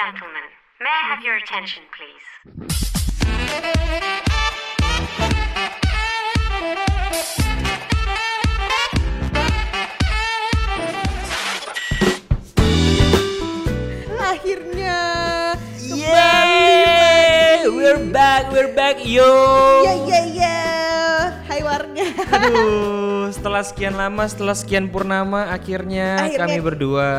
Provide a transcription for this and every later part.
gentlemen, may I have your attention, please? Akhirnya kembali lagi. we're back, we're back, yo. Ya ya ya. Hai warga. Aduh, setelah sekian lama, setelah sekian purnama, akhirnya, Akhirnya- kami berdua.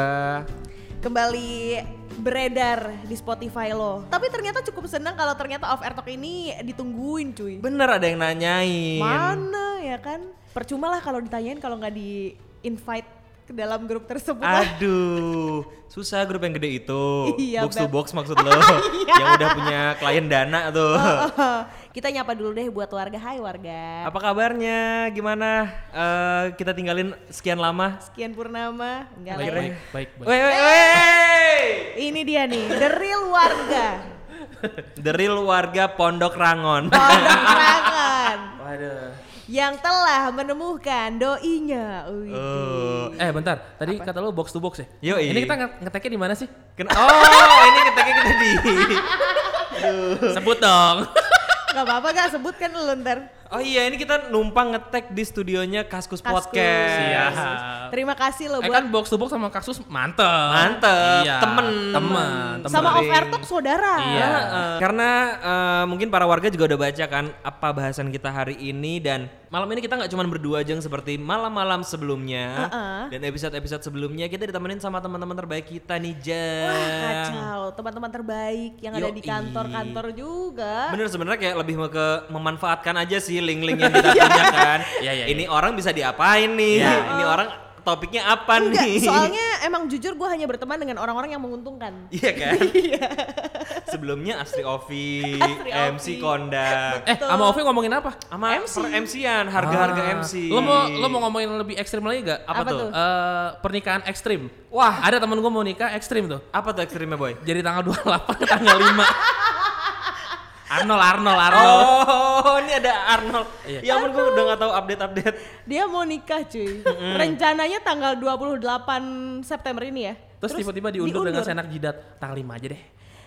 Kembali beredar di Spotify lo. Tapi ternyata cukup senang kalau ternyata off air talk ini ditungguin cuy. Bener ada yang nanyain. Mana ya kan? Percuma lah kalau ditanyain kalau nggak di invite ke dalam grup tersebut. Aduh, susah grup yang gede itu. Iya, box to Beb. box maksud lo. yang udah punya klien dana tuh. Kita nyapa dulu deh buat warga. Hai warga. Apa kabarnya? Gimana? Eh, kita tinggalin sekian lama. Sekian purnama. Enggak ya. Akhirnya- Baik, baik. Weh, weh, weh. Ini dia nih, the real warga. The real warga Pondok Rangon. Pondok Rangan. Waduh. yang telah menemukan doinya. Oh. Eh bentar, tadi kata lu box to box ya? Yoi. Ini kita nge- ngeteknya di mana sih? Ken- oh, ini keteknya kita di. Sebut dong. Gak apa-apa gak sebut kan lu ntar. Oh iya, ini kita numpang ngetek di studionya Kaskus, Kaskus. Podcast. Siap. Terima kasih lo eh buat kan box to box sama kaksus mantep. Mantep, Iya. temen. Temen. temen. sama off air talk saudara. Iya. Heeh. karena eh, mungkin para warga juga udah baca kan apa bahasan kita hari ini dan malam ini kita nggak cuma berdua aja seperti malam-malam sebelumnya Heeh. dan episode-episode sebelumnya kita ditemenin sama teman-teman terbaik kita nih Jang. Wah kacau, teman-teman terbaik yang ada di kantor-kantor juga. Bener sebenarnya kayak lebih mau ke memanfaatkan aja sih link-link yang kita punya kan. Iya, iya, Ini orang bisa diapain nih? Iya. Ini orang topiknya apa Enggak, nih? soalnya emang jujur gue hanya berteman dengan orang-orang yang menguntungkan. Iya kan? Sebelumnya Astri Ovi, Astri MC Ovi. Kondak, Eh, sama Ovi ngomongin apa? sama MC. per MC-an, harga-harga Ah. MC. Lo mau lo mau ngomongin lebih ekstrim lagi gak? Apa Apa tuh? tuh? Eh, pernikahan ekstrim. Wah, Ada temen gue mau nikah ekstrim tuh. apa tuh ekstrimnya boy? Jadi tanggal 28 ke tanggal 5. Arnold, Arnold, Arnold. Oh, ini ada Arnold. Iya. Ya ampun gue udah gak tahu update-update. Dia mau nikah cuy. Rencananya tanggal 28 September ini ya. Terus tiba-tiba diundur, dengan diundur. senak jidat tanggal 5 aja deh.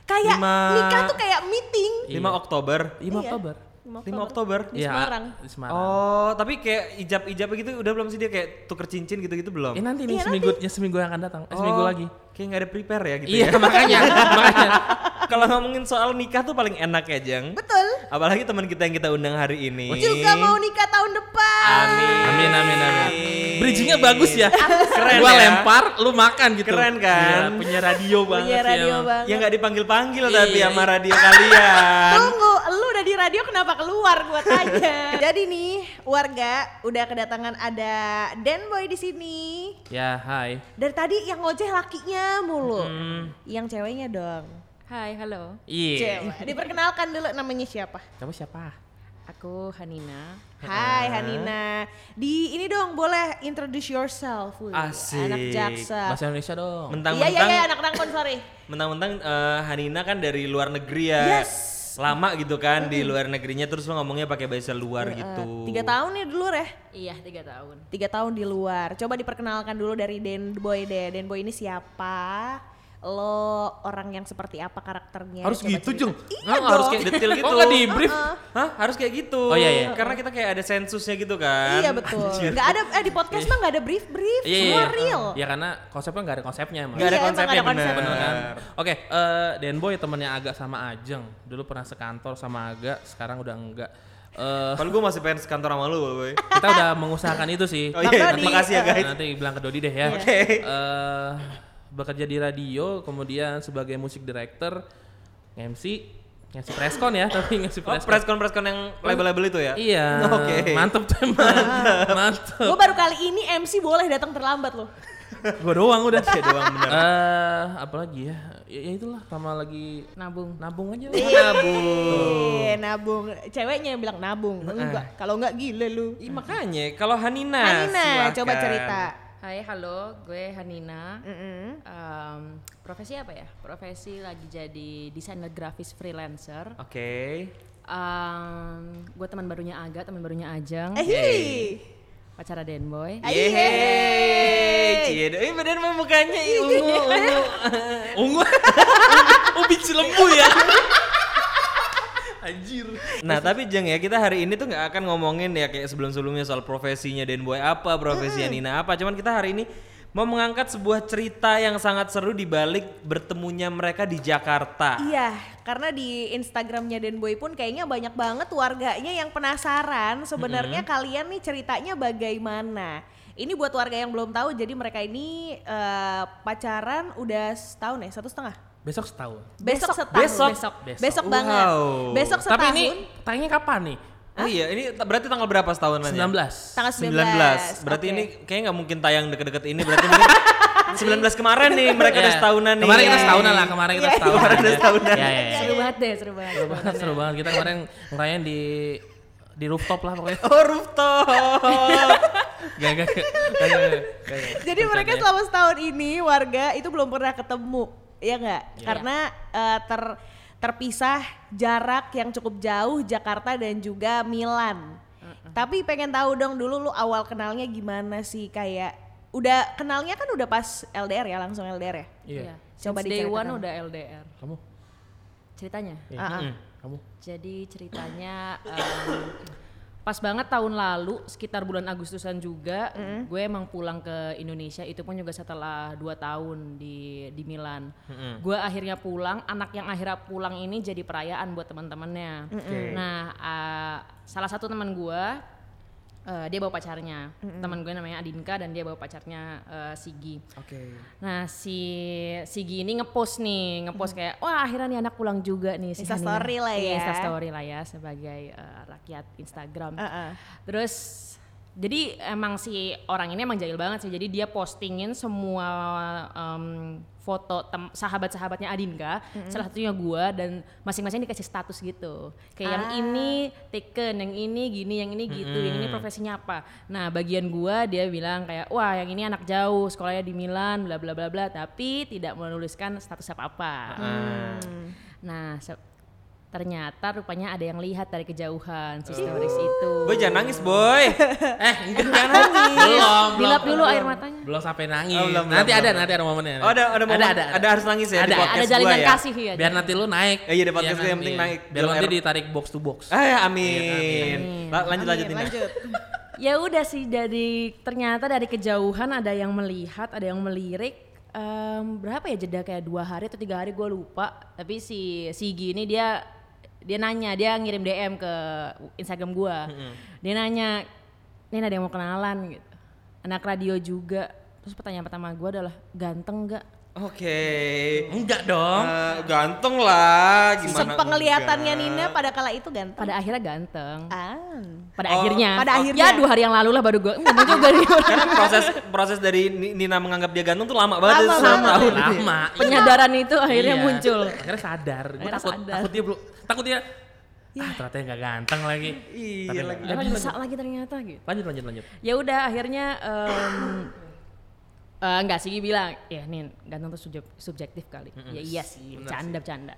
Kayak Lima- nikah tuh kayak meeting. 5 Oktober. 5 Iya. Oktober. 5 Oktober. Di Semarang. Di Semarang. Oh, tapi kayak ijab-ijab gitu udah belum sih dia kayak tuker cincin gitu-gitu belum? Eh nanti nih Iya, seminggu ya seminggu yang akan datang. Eh, seminggu Oh, lagi. Kayak nggak ada prepare ya gitu Iya ya. makanya, makanya. Kalau ngomongin soal nikah tuh paling enak ya, Jang. Betul. Apalagi teman kita yang kita undang hari ini. Juga mau nikah tahun depan. Amin. Amin amin amin. Bridgingnya bagus ya. Keren Gua ya. lempar, lu makan gitu. Keren kan? Iya, punya radio banget Punya radio emang. banget. Ya nggak dipanggil-panggil tapi Iya, sama iya. radio kalian. Tunggu, lu udah di radio kenapa keluar gua tanya. Jadi nih, warga udah kedatangan ada Dan Boy di sini. Ya, hai. Dari tadi yang ngoceh lakinya mulu. Hmm. Yang ceweknya dong. Hai, halo. Iya. Cewek. Diperkenalkan dulu namanya siapa? Kamu siapa? Aku Hanina. Hai Hanina. Di ini dong boleh introduce yourself. Wih, Asik. Anak jaksa. Bahasa Indonesia dong. Iya Mentang-mentang iya iya anak Rangkon sorry. mentang-mentang eh, Hanina kan dari luar negeri ya. Yes. Lama gitu kan di luar negerinya terus lo ngomongnya pakai bahasa luar gitu. Eh, Tiga tahun nih dulu ya. Iya, tiga tahun. Tiga tahun di luar. Coba diperkenalkan dulu dari Den Boy deh. Den Boy ini siapa? Lo orang yang seperti apa karakternya? Harus Coba gitu, cerita. Jung. Iya Nggak, dong. harus kayak detail gitu. Oh, nggak di brief? Hah? Harus kayak gitu. Oh, iya, iya. Karena kita kayak ada sensusnya gitu kan. Iya betul. Gak ada eh di podcast mah gak ada brief brief. Iya, Semua iya. real. Ya karena konsepnya nggak ada konsepnya emang. Nggak ada Iya, konsepnya nggak ada bener. Bener kan? Oke, eh Denboy temennya Aga sama Ajeng. Dulu pernah sekantor sama Aga, sekarang udah enggak. Eh Kalau gue masih pengen sekantor sama lu, boy. kita udah mengusahakan itu sih. Oh iya, Dodi. makasih ya guys. Nanti bilang ke Dodi deh ya. Oke. Eh, bekerja di radio, kemudian sebagai musik director, MC, ngasih preskon ya, tapi ngasih Oh, preskon. preskon preskon yang label-label itu ya? Iya. Oke. Mantep tuh emang. Mantep. Gue baru kali ini MC boleh datang terlambat loh. Gua doang udah. Iya doang bener. Eh, apalagi ya? ya? ya itulah sama lagi Nabung. nabung aja. Nabung. Eh, nabung. Ceweknya yang bilang nabung. Enggak. Kalau enggak gila lu. Ih, makanya kalau Hanina, Hanina, silakan. coba cerita. Hai, halo. Gue Hanina. Mm-mm. Em, profesi apa ya? Profesi lagi jadi desainer grafis freelancer. Oke. Em, gue teman barunya Aga, teman barunya Ajeng. Eh, hi. Pacara Denboy. Yeay, cie, ih bener mah mukanya ungu, ungu. Ungu. oh biji lembu ya. Anjir. Nah tapi Jeng ya kita hari ini tuh nggak akan ngomongin ya kayak sebelum-sebelumnya soal profesinya Den Boy apa, profesinya Nina apa. Cuman kita hari ini mau mengangkat sebuah cerita yang sangat seru di balik bertemunya mereka di Jakarta. Iya, karena di Instagramnya Den Boy pun kayaknya banyak banget warganya yang penasaran sebenarnya kalian nih ceritanya bagaimana. Ini buat warga yang belum tahu, jadi mereka ini eh, pacaran udah setahun ya, satu setengah. Besok setahun. Besok setahun. Besok. besok, Besok. Besok banget. Wow. Besok setahun. Tapi ini tayangnya kapan nih? Oh iya, ini berarti tanggal berapa setahun 19. tanggal 19. 19. Berarti Oke. ini kayaknya nggak mungkin tayang deket-deket ini. Berarti mungkin 19 kemarin nih mereka udah Iya. setahunan nih. Kemarin kita Iya, setahunan lah, kemarin kita Iya, setahunan. Kemarin udah setahunan. Iya, iya, iya. Seru banget deh, seru banget. Seru banget, seru banget. Kita kemarin ngerayain di di rooftop lah pokoknya. Oh rooftop. Gak, gak, gak, gak, gak, gak. Jadi mereka ya. selama setahun ini warga itu belum pernah ketemu, ya nggak? Karena eh, ter terpisah jarak yang cukup jauh Jakarta dan juga Milan. Tapi pengen tahu dong dulu lu awal kenalnya gimana sih kayak udah kenalnya kan udah pas LDR ya langsung LDR ya? Iya. Iya. Coba Since day one udah LDR. Kamu? Ceritanya. Iya. Ah, ah. Kamu? Jadi ceritanya em, pas banget tahun lalu sekitar bulan Agustusan juga gue emang pulang ke Indonesia itu pun juga setelah dua tahun di di Milan. Gue akhirnya pulang, anak yang akhirnya pulang ini jadi perayaan buat teman-temannya. Nah eh, salah satu teman gue eh, dia bawa pacarnya, teman gue namanya Adinka dan dia bawa pacarnya eh, Sigi. Oke. Nah si Sigi ini ngepost nih, ngepost kayak wah akhirnya nih anak pulang juga nih. si Insta Hanina." story lah Iya, ya. Insta story lah ya sebagai eh, rakyat Instagram. Heeh. Terus jadi emang si orang ini emang jahil banget sih. Jadi dia postingin semua em, foto sahabat-sahabatnya Adinka, salah satunya gua dan masing-masing dikasih status gitu. Kayak yang Ah. ini taken, yang ini gini, yang ini gitu, yang ini profesinya apa. Nah, bagian gua dia bilang kayak wah yang ini anak jauh, sekolahnya di Milan, bla bla bla bla, tapi tidak menuliskan status apa-apa. Nah, se- ternyata rupanya ada yang lihat dari kejauhan si stories itu. Boy jangan nangis boy. Eh, enggak jangan nangis. Belum, Dilap belum, dulu belum. air matanya. Belum sampai nangis. Oh, belum, nanti belum, ada, belum. nanti ada momennya. Oh ada ada momen, ada, harus nangis ya di Ada, podcast Ada jalinan ya. kasih ya. Biar nanti lu naik. Eh, iya, di podcast gua yang penting naik. Biar Biar nanti ditarik box to box. Ah ya, amin. La- lanjut lanjut Amin, Nina. lanjut. ya udah sih dari ternyata dari kejauhan ada yang melihat ada yang melirik Em, berapa ya jeda kayak dua hari atau tiga hari gue lupa tapi si Sigi ini dia dia nanya dia ngirim DM ke Instagram gue dia nanya ini ada yang mau kenalan gitu anak radio juga terus pertanyaan pertama gue adalah ganteng nggak Oke. Enggak dong. Eh, ganteng lah gimana? Sepenglihatannya enggak? Nina pada kala itu ganteng. pada akhirnya ganteng Ah. pada Oh, akhirnya pada Oh, akhirnya. ya dua hari yang lalu lah baru gue ngomong juga nih Karena proses proses dari Ni- Nina menganggap dia ganteng tuh lama banget. Lama tahun. Lama. penyadaran itu akhirnya Iya. muncul Akhirnya sadar. Gue takut, sadar. takut dia belum, takut dia. Ah, ternyata nggak ganteng lagi. Iya Tapi lagi. nggak. Lanjut, bisa lanjut. lagi ternyata gitu Lanjut, lanjut, lanjut. ya udah akhirnya em, eh, enggak sih bilang ya nih ganteng tuh subjek- subjektif kali ya iya sih bercanda bercanda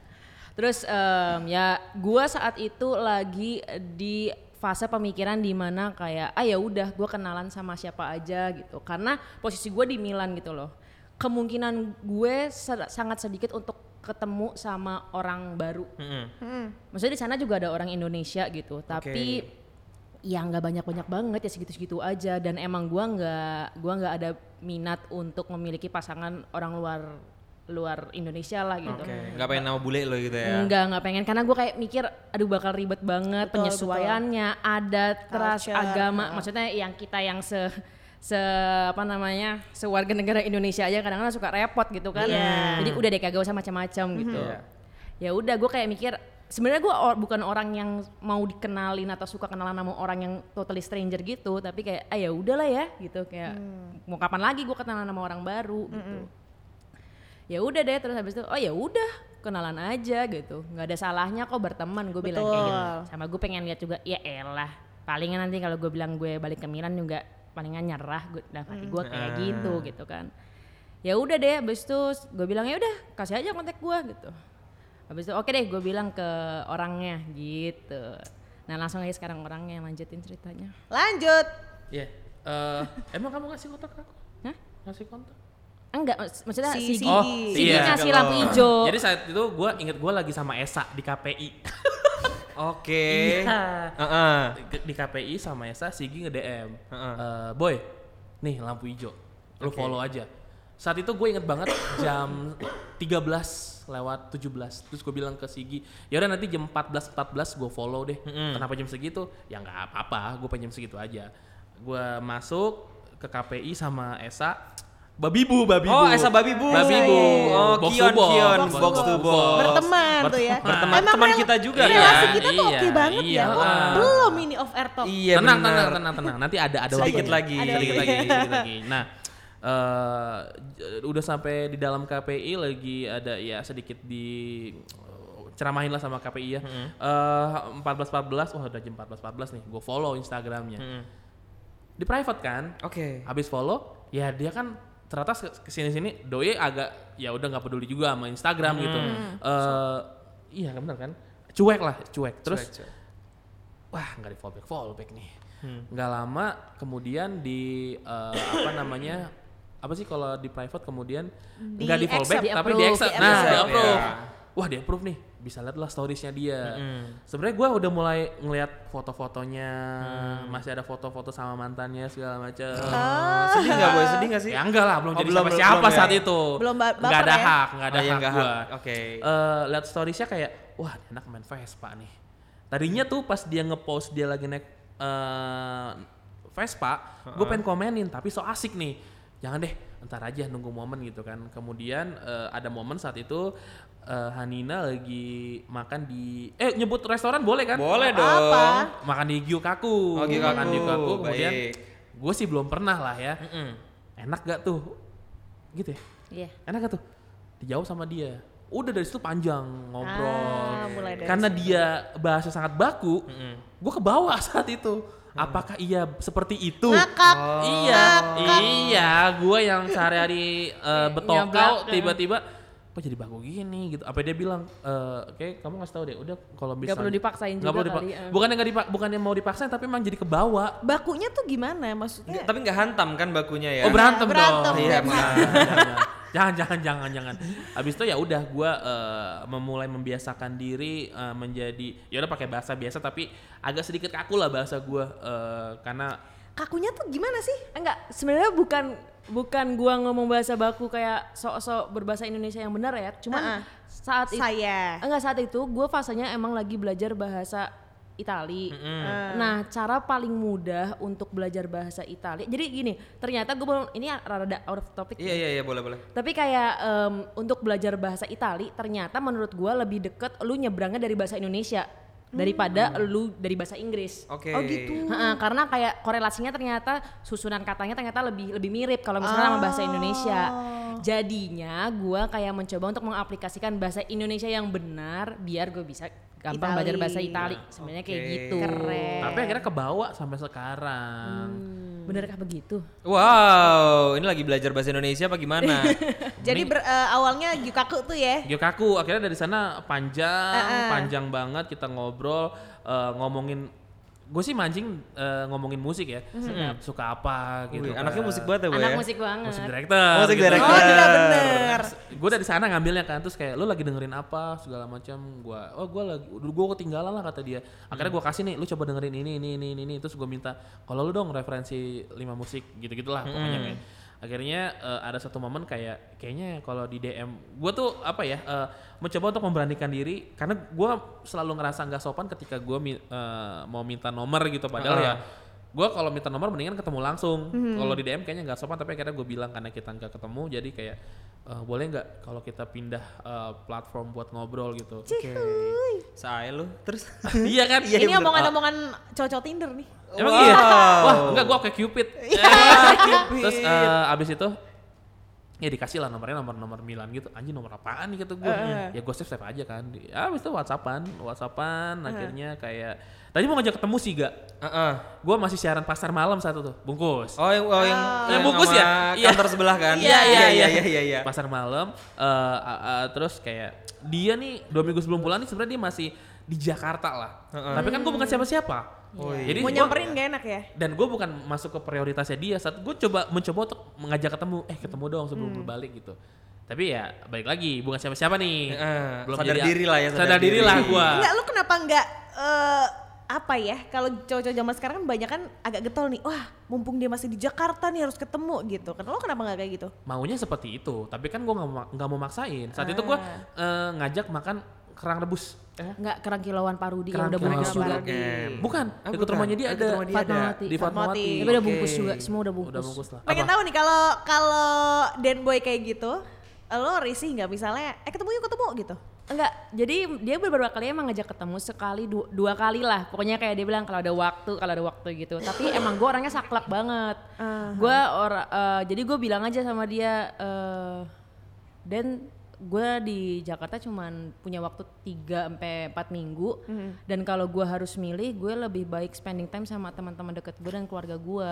terus em, ya gua saat itu lagi di fase pemikiran di mana kayak ah ya udah gua kenalan sama siapa aja gitu karena posisi gue di Milan gitu loh kemungkinan gue sangat sedikit untuk ketemu sama orang baru. Mm-mm. maksudnya di sana juga ada orang Indonesia gitu tapi ya nggak banyak-banyak banget ya segitu-segitu aja. Dan emang gua nggak gua nggak ada minat untuk memiliki pasangan orang luar luar Indonesia lah gitu. Oke. Gak pengen nama bule lo gitu ya. Enggak, nggak pengen. Karena gue kayak mikir aduh bakal ribet banget Betul, penyesuaiannya, adat, ras, agama, maksudnya yang kita yang se se apa namanya sewarga negara Indonesia aja kadang-kadang suka repot gitu kan. Iya. Jadi udah deh kagak usah macam-macam gitu. Iya. Ya udah gue kayak mikir sebenarnya gue bukan orang yang mau dikenalin atau suka kenalan sama orang yang totally stranger gitu, tapi kayak ah ya udahlah ya gitu kayak mau kapan lagi gue kenalan sama orang baru gitu ya udah deh terus habis itu oh ya udah kenalan aja gitu nggak ada salahnya kok berteman gue bilang kayak gitu sama gue pengen lihat juga ya elah palingan nanti kalau gue bilang gue balik ke Milan juga palingan nyerah gue dalam hati gue kayak Ah. gitu gitu kan ya udah deh habis itu gue bilang ya udah kasih aja kontak gue gitu habis itu oke deh gue bilang ke orangnya gitu nah langsung aja sekarang orangnya yang lanjutin ceritanya Lanjut. Iya. Eh, emang kamu ngasih kontak ke aku? Hah? Ngasih kontak? enggak mak- maksudnya Si si, Sigi. Oh, Sigi iya. ngasih lampu hijau. Jadi saat itu gue inget gue lagi sama Esa di KPI. Oke. Iya. Heeh. Di- di KPI sama Esa Sigi nge DM, Heeh. "Eh, boy, nih lampu hijau, lu follow aja. Saat itu gue inget banget jam 13 lewat 17 terus gue bilang ke Sigi ya udah nanti jam 14 14 gue follow deh kenapa jam segitu ya nggak apa-apa gue pengen jam segitu aja gue masuk ke KPI sama Esa Babibu, Babibu. Oh, Esa Babibu. Babibu. Oh, Box Kion, to box. Kion, Box to box to box. box. Berteman tuh ya. Berteman, Emang teman kita juga Iya, relasi kita tuh oke iya, banget iya. ya. Oh, Ah. belum ini off air talk. Iya tenang, tenang, tenang, tenang. Nanti ada ada Sedikit waktunya. lagi. Ada sedikit lagi, sedikit lagi. Nah, eh j- udah sampai di dalam KPI lagi ada ya sedikit di ceramahin lah sama KPI ya. Eh 14 14, wah udah jam 14 14 nih. Gue follow Instagramnya. Mm-mm. Di private kan. Oke. Habis follow, ya dia kan ternyata ke sini sini doi agak ya udah nggak peduli juga sama Instagram gitu. Eh iya benar kan? Cuek lah, cuek. Terus Cuek, cuek. wah nggak di fallback fallback nih Hmm. nggak lama kemudian di eh, apa namanya apa sih kalau di private kemudian nggak di fallback accept, tapi di di accept di nah di approve Ya. Wah di approve nih bisa lihat lah storiesnya dia Mm-mm. sebenarnya gue udah mulai ngeliat foto-fotonya Hmm. masih ada foto-foto sama mantannya segala macam Oh, sedih nggak boy? Sedih nggak sih? ya enggak lah belum Oh, jadi belum, siapa belum, siapa belum ya. saat itu Belum ba- nggak ada ya? hak nggak ada Oh, hak nggak gue. Oke. eh lihat storiesnya kayak wah dia anak main Vespa nih tadinya tuh pas dia ngepost dia lagi naik eh Vespa gue pengen komenin tapi so asik nih jangan deh ntar aja nunggu momen gitu kan kemudian eh, ada momen saat itu eh, Hanina lagi makan di eh nyebut restoran boleh kan Boleh Apa? dong. makan di Gyukaku Oh, Gyukaku. makan di Gyukaku kemudian gue sih belum pernah lah ya Mm-mm. enak gak tuh gitu ya Iya. enak gak tuh dijawab sama dia udah dari situ panjang ngobrol Ah, mulai dari karena situ. dia bahasa sangat baku Mm-mm. gue ke bawah saat itu apakah iya seperti itu Ngakak. iya iya gue yang sehari-hari uh, betokau Nyablak, tiba-tiba kok jadi baku gini gitu apa dia bilang eh oke kamu ngasih tahu deh udah kalau bisa perlu dipaksain juga kali, eh. bukannya nggak dipak bukannya mau dipaksain tapi emang jadi kebawa Bakunya tuh gimana maksudnya? Tapi nggak hantam kan bakunya ya? Oh berantem, berantem, dong. Iya, berantem. emang. Jangan jangan jangan jangan. Habis itu ya udah gua eh, memulai membiasakan diri eh, menjadi ya udah pakai bahasa biasa tapi agak sedikit kaku lah bahasa gua eh, karena Kakunya tuh gimana sih? Enggak, sebenarnya bukan bukan gua ngomong bahasa baku kayak sok-sok berbahasa Indonesia yang benar ya. Cuman Uh-uh. saat itu Saya. enggak saat itu gua fasenya emang lagi belajar bahasa Itali. Nah, cara paling mudah untuk belajar bahasa Itali. Jadi gini, ternyata gue belum ini rada out of topic. Iya iya iya boleh boleh. Tapi kayak em, untuk belajar bahasa Itali, ternyata menurut gua lebih deket lu nyebrangnya dari bahasa Indonesia daripada lu dari bahasa Inggris. Oke. Oh gitu. Ha-ha, karena kayak korelasinya ternyata susunan katanya ternyata lebih lebih mirip kalau misalnya sama bahasa Indonesia. Jadinya gua kayak mencoba untuk mengaplikasikan bahasa Indonesia yang benar biar gue bisa gampang Itali. belajar bahasa Itali. Sebenarnya kayak gitu. Keren. tapi akhirnya kebawa sampai sekarang. Benerkah begitu? Wow, ini lagi belajar bahasa Indonesia apa gimana? Jadi ber- eh, awalnya Gyukaku tuh ya. Gyokaku akhirnya dari sana panjang Uh-uh. panjang banget kita ngobrol eh, ngomongin gue sih mancing eh, ngomongin musik ya suka apa gitu Wih, anaknya musik banget ya, Anak ya? musik banget. musik director Musik gitu. director. Oh iya bener. gue dari sana ngambilnya kan terus kayak lu lagi dengerin apa segala macam gue oh gue lagi gue ketinggalan lah kata dia akhirnya gue kasih nih lu coba dengerin ini ini ini ini, ini. terus gue minta kalau lu dong referensi lima musik gitu gitulah pokoknya kayak akhirnya eh, ada satu momen kayak kayaknya kalau di DM gue tuh apa ya eh, mencoba untuk memberanikan diri karena gue selalu ngerasa nggak sopan ketika gue mau minta nomor gitu. Padahal ya gue kalau minta nomor mendingan ketemu langsung. Kalau di DM kayaknya nggak sopan tapi akhirnya gue bilang karena kita nggak ketemu jadi kayak eh, boleh nggak kalau kita pindah eh, platform buat ngobrol gitu? Saya lu. Terus. iya kan? Ini omongan-omongan cowok Tinder nih. emang Wow. iya? Wah enggak gue kayak Cupid. Terus eh, abis itu ya dikasih lah nomornya nomor nomor Milan gitu. Anjing nomor apaan nih kata gue ya gue save save aja kan. Ya abis itu whatsappan whatsappan akhirnya kayak tadi mau ngajak ketemu sih gak Heeh. gue masih siaran pasar malam saat itu bungkus Oh yang oh, yang, Yang bungkus ya? Iya. Kantor sebelah kan? Iya iya iya iya iya. iya. Pasar malam eh, a- a- terus kayak dia nih dua minggu sebelum pulang nih sebenarnya dia masih di Jakarta lah. Tapi kan gue bukan siapa-siapa. Oh, iya. Jadi Mau nyamperin gak enak ya? dan gue bukan masuk ke prioritasnya dia saat gue coba mencoba untuk mengajak ketemu eh ketemu dong sebelum Hmm. berbalik gitu tapi ya balik lagi bukan siapa-siapa nih Eh, sadar diri lah ya, sadar sadar, diri diri. lah gue Enggak, lu kenapa enggak eh, apa ya? Kalau cowok-cowok zaman sekarang kan banyak kan agak getol nih. Wah, mumpung dia masih di Jakarta nih harus ketemu gitu. Kan lo kenapa nggak kayak gitu? maunya seperti itu tapi kan gue nggak mau nggak mau maksain saat itu gue Ah. ngajak makan kerang rebus eh, Enggak kerang kilauan parudi yang Kerang udah bungkus juga. Parudi. bukan Ah, bukan. rumahnya dia Ah, ada rumah dia. Fatmawati. di Fatmawati Tapi udah bungkus juga, semua udah bungkus. udah bungkus lah Pengen tahu nih kalau kalau Dan Boy kayak gitu, lo risih nggak misalnya? Eh ketemu yuk ketemu gitu. Enggak, jadi dia beberapa kali emang ngajak ketemu sekali dua, dua kali lah. Pokoknya kayak dia bilang kalau ada waktu, kalau ada waktu gitu. Tapi emang gue orangnya saklek banget. Gue ora, eh, jadi gue bilang aja sama dia, eh dan gue di Jakarta cuman punya waktu 3 sampai 4 minggu dan kalau gue harus milih gue lebih baik spending time sama teman-teman deket gue dan keluarga gue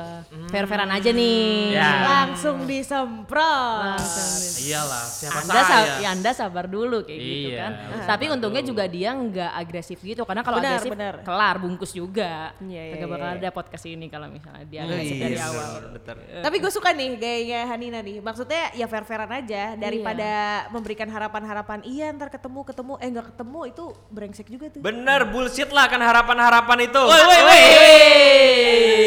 fair-fairan aja nih Ya. Langsung disemprot. iyalah siapa anda, sa- saya ya anda sabar dulu kayak gitu Iya, kan. sabar Tapi untungnya juga dia nggak agresif gitu karena kalau agresif benar. kelar bungkus juga. Iya, iya, Kagak iya, bakal iya. ada podcast ini kalau misalnya dia Oh, agresif iya, dari bener, awal. bener. Tapi gue suka nih gayanya Hanina nih. Maksudnya ya fair-fairan aja daripada memberikan harapan-harapan iya ntar ketemu ketemu eh nggak ketemu itu brengsek juga tuh. Bener bullshit lah kan harapan-harapan itu. woi woi woi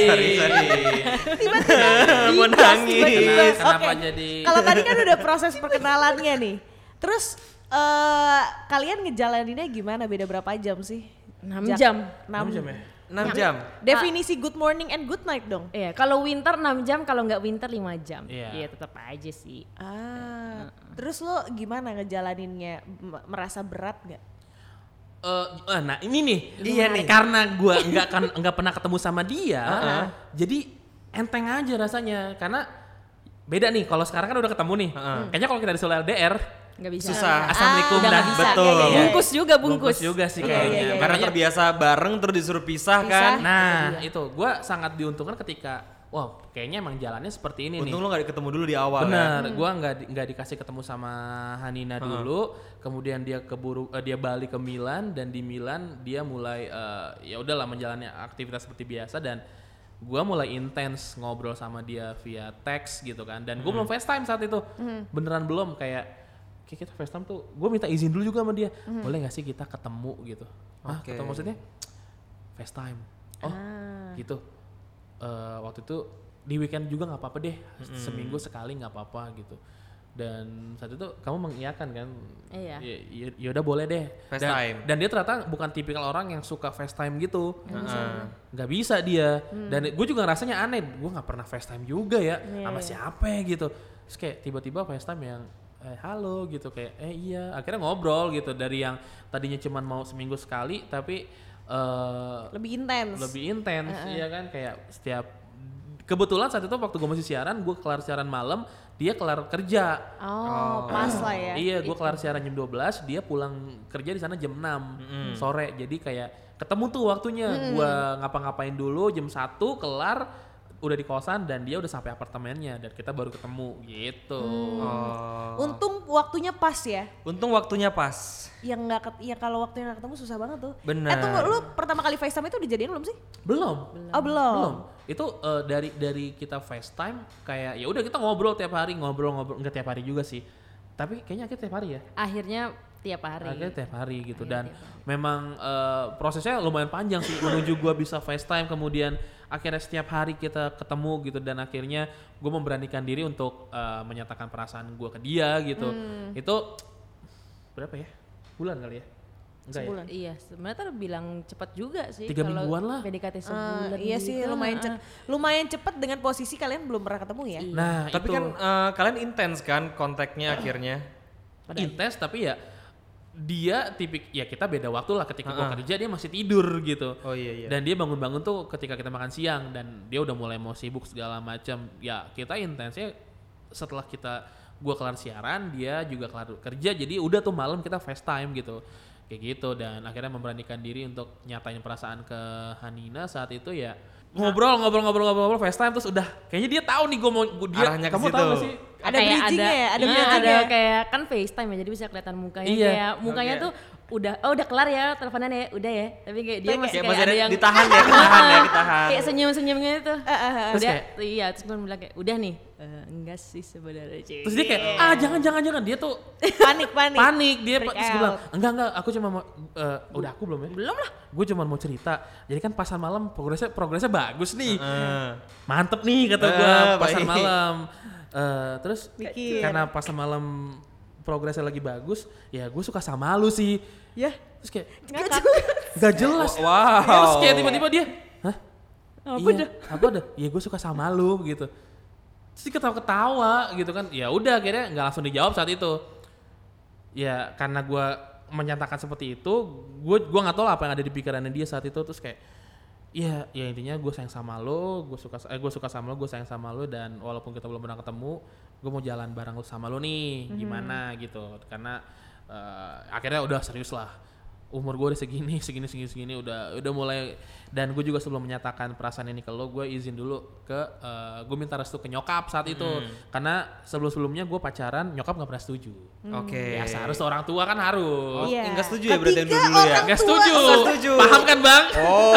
Sorry, sorry. Tiba-tiba Mau nangis. tiba-tiba. Kenapa jadi Kalau tadi kan udah proses perkenalannya nih. Terus eh kalian ngejalaninnya gimana? Beda berapa jam sih? 6 jam. 6 jam ya? 6 jam. Definisi good morning and good night dong. Iya, kalau winter 6 jam, kalau nggak winter 5 jam. Iya. Iya, tetap aja sih. Ah, terus lo gimana ngejalaninnya? Merasa berat nggak? Eh, eh, nah ini nih, Iya nih. karena gua nggak kan nggak pernah ketemu sama dia, jadi enteng aja rasanya. Karena beda nih, kalau sekarang kan udah ketemu nih. Kayaknya kalau kita di LDR, Nggak bisa. Susah. Assalamualaikum udah dan bisa. betul. Iya, iya. Bungkus juga, bungkus bungkus. juga sih Iya, kayaknya. iya, iya. Karena terbiasa bareng terus disuruh pisah, Pisah. kan. Nah, itu gua sangat diuntungkan ketika, wow, kayaknya emang jalannya seperti ini Untung nih. lo gak ketemu dulu di awal ya. Benar, gua nggak di- nggak dikasih ketemu sama Hanina dulu, kemudian dia keburu eh, dia balik ke Milan dan di Milan dia mulai eh, ya udahlah menjalani aktivitas seperti biasa dan gua mulai intens ngobrol sama dia via teks gitu kan dan gua belum FaceTime saat itu beneran belum kayak kayak kita FaceTime tuh gue minta izin dulu juga sama dia. Boleh nggak sih kita ketemu gitu? Ah Oke. ketemu maksudnya? FaceTime. Oh gitu. Eh, waktu itu di weekend juga nggak apa-apa deh. Seminggu sekali nggak apa-apa gitu. Dan saat itu kamu mengiyakan kan? Iya. ya, ya, ya udah boleh deh. Dan, FaceTime. dan dia ternyata bukan tipikal orang yang suka FaceTime gitu. Nggak bisa dia. Dan gue juga rasanya aneh. Gue nggak pernah FaceTime juga ya sama siapa ya gitu. Terus kayak tiba-tiba FaceTime yang eh halo gitu kayak eh iya akhirnya ngobrol gitu dari yang tadinya cuman mau seminggu sekali tapi eh Lebih intens. lebih intens iya kan kayak setiap kebetulan saat itu waktu gue masih siaran gue kelar siaran malam dia kelar kerja. Oh, pas lah ya. iya gue kelar siaran jam 12 dia pulang kerja di sana jam 6 sore. Jadi kayak ketemu tuh waktunya gue ngapa-ngapain dulu jam 1 kelar udah di kosan dan dia udah sampai apartemennya dan kita baru ketemu gitu Oh. Untung waktunya pas ya. Untung waktunya pas. Yang nggak ket- ya kalau waktunya nggak ketemu susah banget tuh. Bener. Eh tunggu, lu pertama kali FaceTime itu dijadiin belum sih? belum Oh belum. belum itu eh, dari dari kita FaceTime kayak ya udah kita ngobrol tiap hari ngobrol-ngobrol enggak tiap hari juga sih tapi kayaknya akhirnya tiap hari ya Akhirnya tiap hari. akhirnya tiap hari gitu dan memang eh, prosesnya lumayan panjang sih menuju gua bisa FaceTime kemudian akhirnya setiap hari kita ketemu gitu dan akhirnya gue memberanikan diri untuk eh, menyatakan perasaan gua ke dia gitu itu berapa ya bulan kali ya enggak ya Iya, sebenarnya tuh bilang cepat juga sih. Tiga mingguan lah. PDKT Eh, sebulan. iya sih gitu. lumayan cepet. Lumayan cepet dengan posisi kalian belum pernah ketemu ya. nah Tapi itu kan eh, kalian intens kan kontaknya akhirnya. intens tapi ya dia tipik ya kita beda waktu lah ketika gua kerja dia masih tidur gitu. Oh iya iya. dan dia bangun-bangun tuh ketika kita makan siang dan dia udah mulai mau sibuk segala macam ya kita intensnya setelah kita gua kelar siaran dia juga kelar kerja jadi udah tuh malam kita FaceTime gitu. Kayak gitu dan akhirnya memberanikan diri untuk nyatain perasaan ke Hanina. Saat itu ya ngobrol ngobrol ngobrol ngobrol ngobrol FaceTime terus udah kayaknya dia tahu nih gue mau gua- dia Arahnya kamu tahu gak sih Ada Kayak bridgingnya ya, ada iya, bridgingnya. ada kayak kan FaceTime ya jadi bisa kelihatan mukanya Iya. kayak mukanya Oke. tuh udah oh udah kelar ya teleponan ya udah ya. Tapi kayak dia masih Kayak kayak, masih ada ada yang ditahan ya, ketahan ya, ketahan. kayak senyum senyumnya itu Terus udah kayak- iya terus gue bilang kayak udah nih. "Eh, enggak sih sebenarnya Ci." terus dia kayak ah jangan jangan jangan dia tuh panik panik. panik dia Freak terus gue bilang enggak enggak aku cuma mau eh, udah aku belum ya? Belum lah. Gue cuma mau cerita. Jadi kan pasar malam progresnya progresnya bagus nih. Eh, mantep nih kata gue Eh, pasar baik. malam. Eh, terus karena pasar malam progresnya lagi bagus ya gue suka sama lu sih. Ya. terus kayak Ngakak. gak jelas. Wow. terus kayak tiba-tiba dia hah? Apa iya, apa dah ya gue suka sama lu gitu. Terus dia ketawa-ketawa gitu kan. Ya udah akhirnya nggak langsung dijawab saat itu. Ya karena gue menyatakan seperti itu gue gua nggak tahu lah apa yang ada di pikirannya dia saat itu. Terus kayak ya ya intinya gue sayang sama lo gue suka eh gue suka sama lo gue sayang sama lo dan walaupun kita belum pernah ketemu gue mau jalan bareng lo sama lo nih gimana? Gitu. Karena eh, akhirnya udah serius lah umur gue udah segini segini segini segini udah udah mulai dan gue juga sebelum menyatakan perasaan ini ke lo gue izin dulu ke gue minta restu ke nyokap saat itu karena sebelum sebelumnya gue pacaran nyokap nggak pernah setuju Oke. biasa harus orang tua kan harus Oh, Iya. enggak setuju ya berarti yang dulu ya? orang Nggak tua- setuju. Nggak setuju. Paham kan bang? Oh.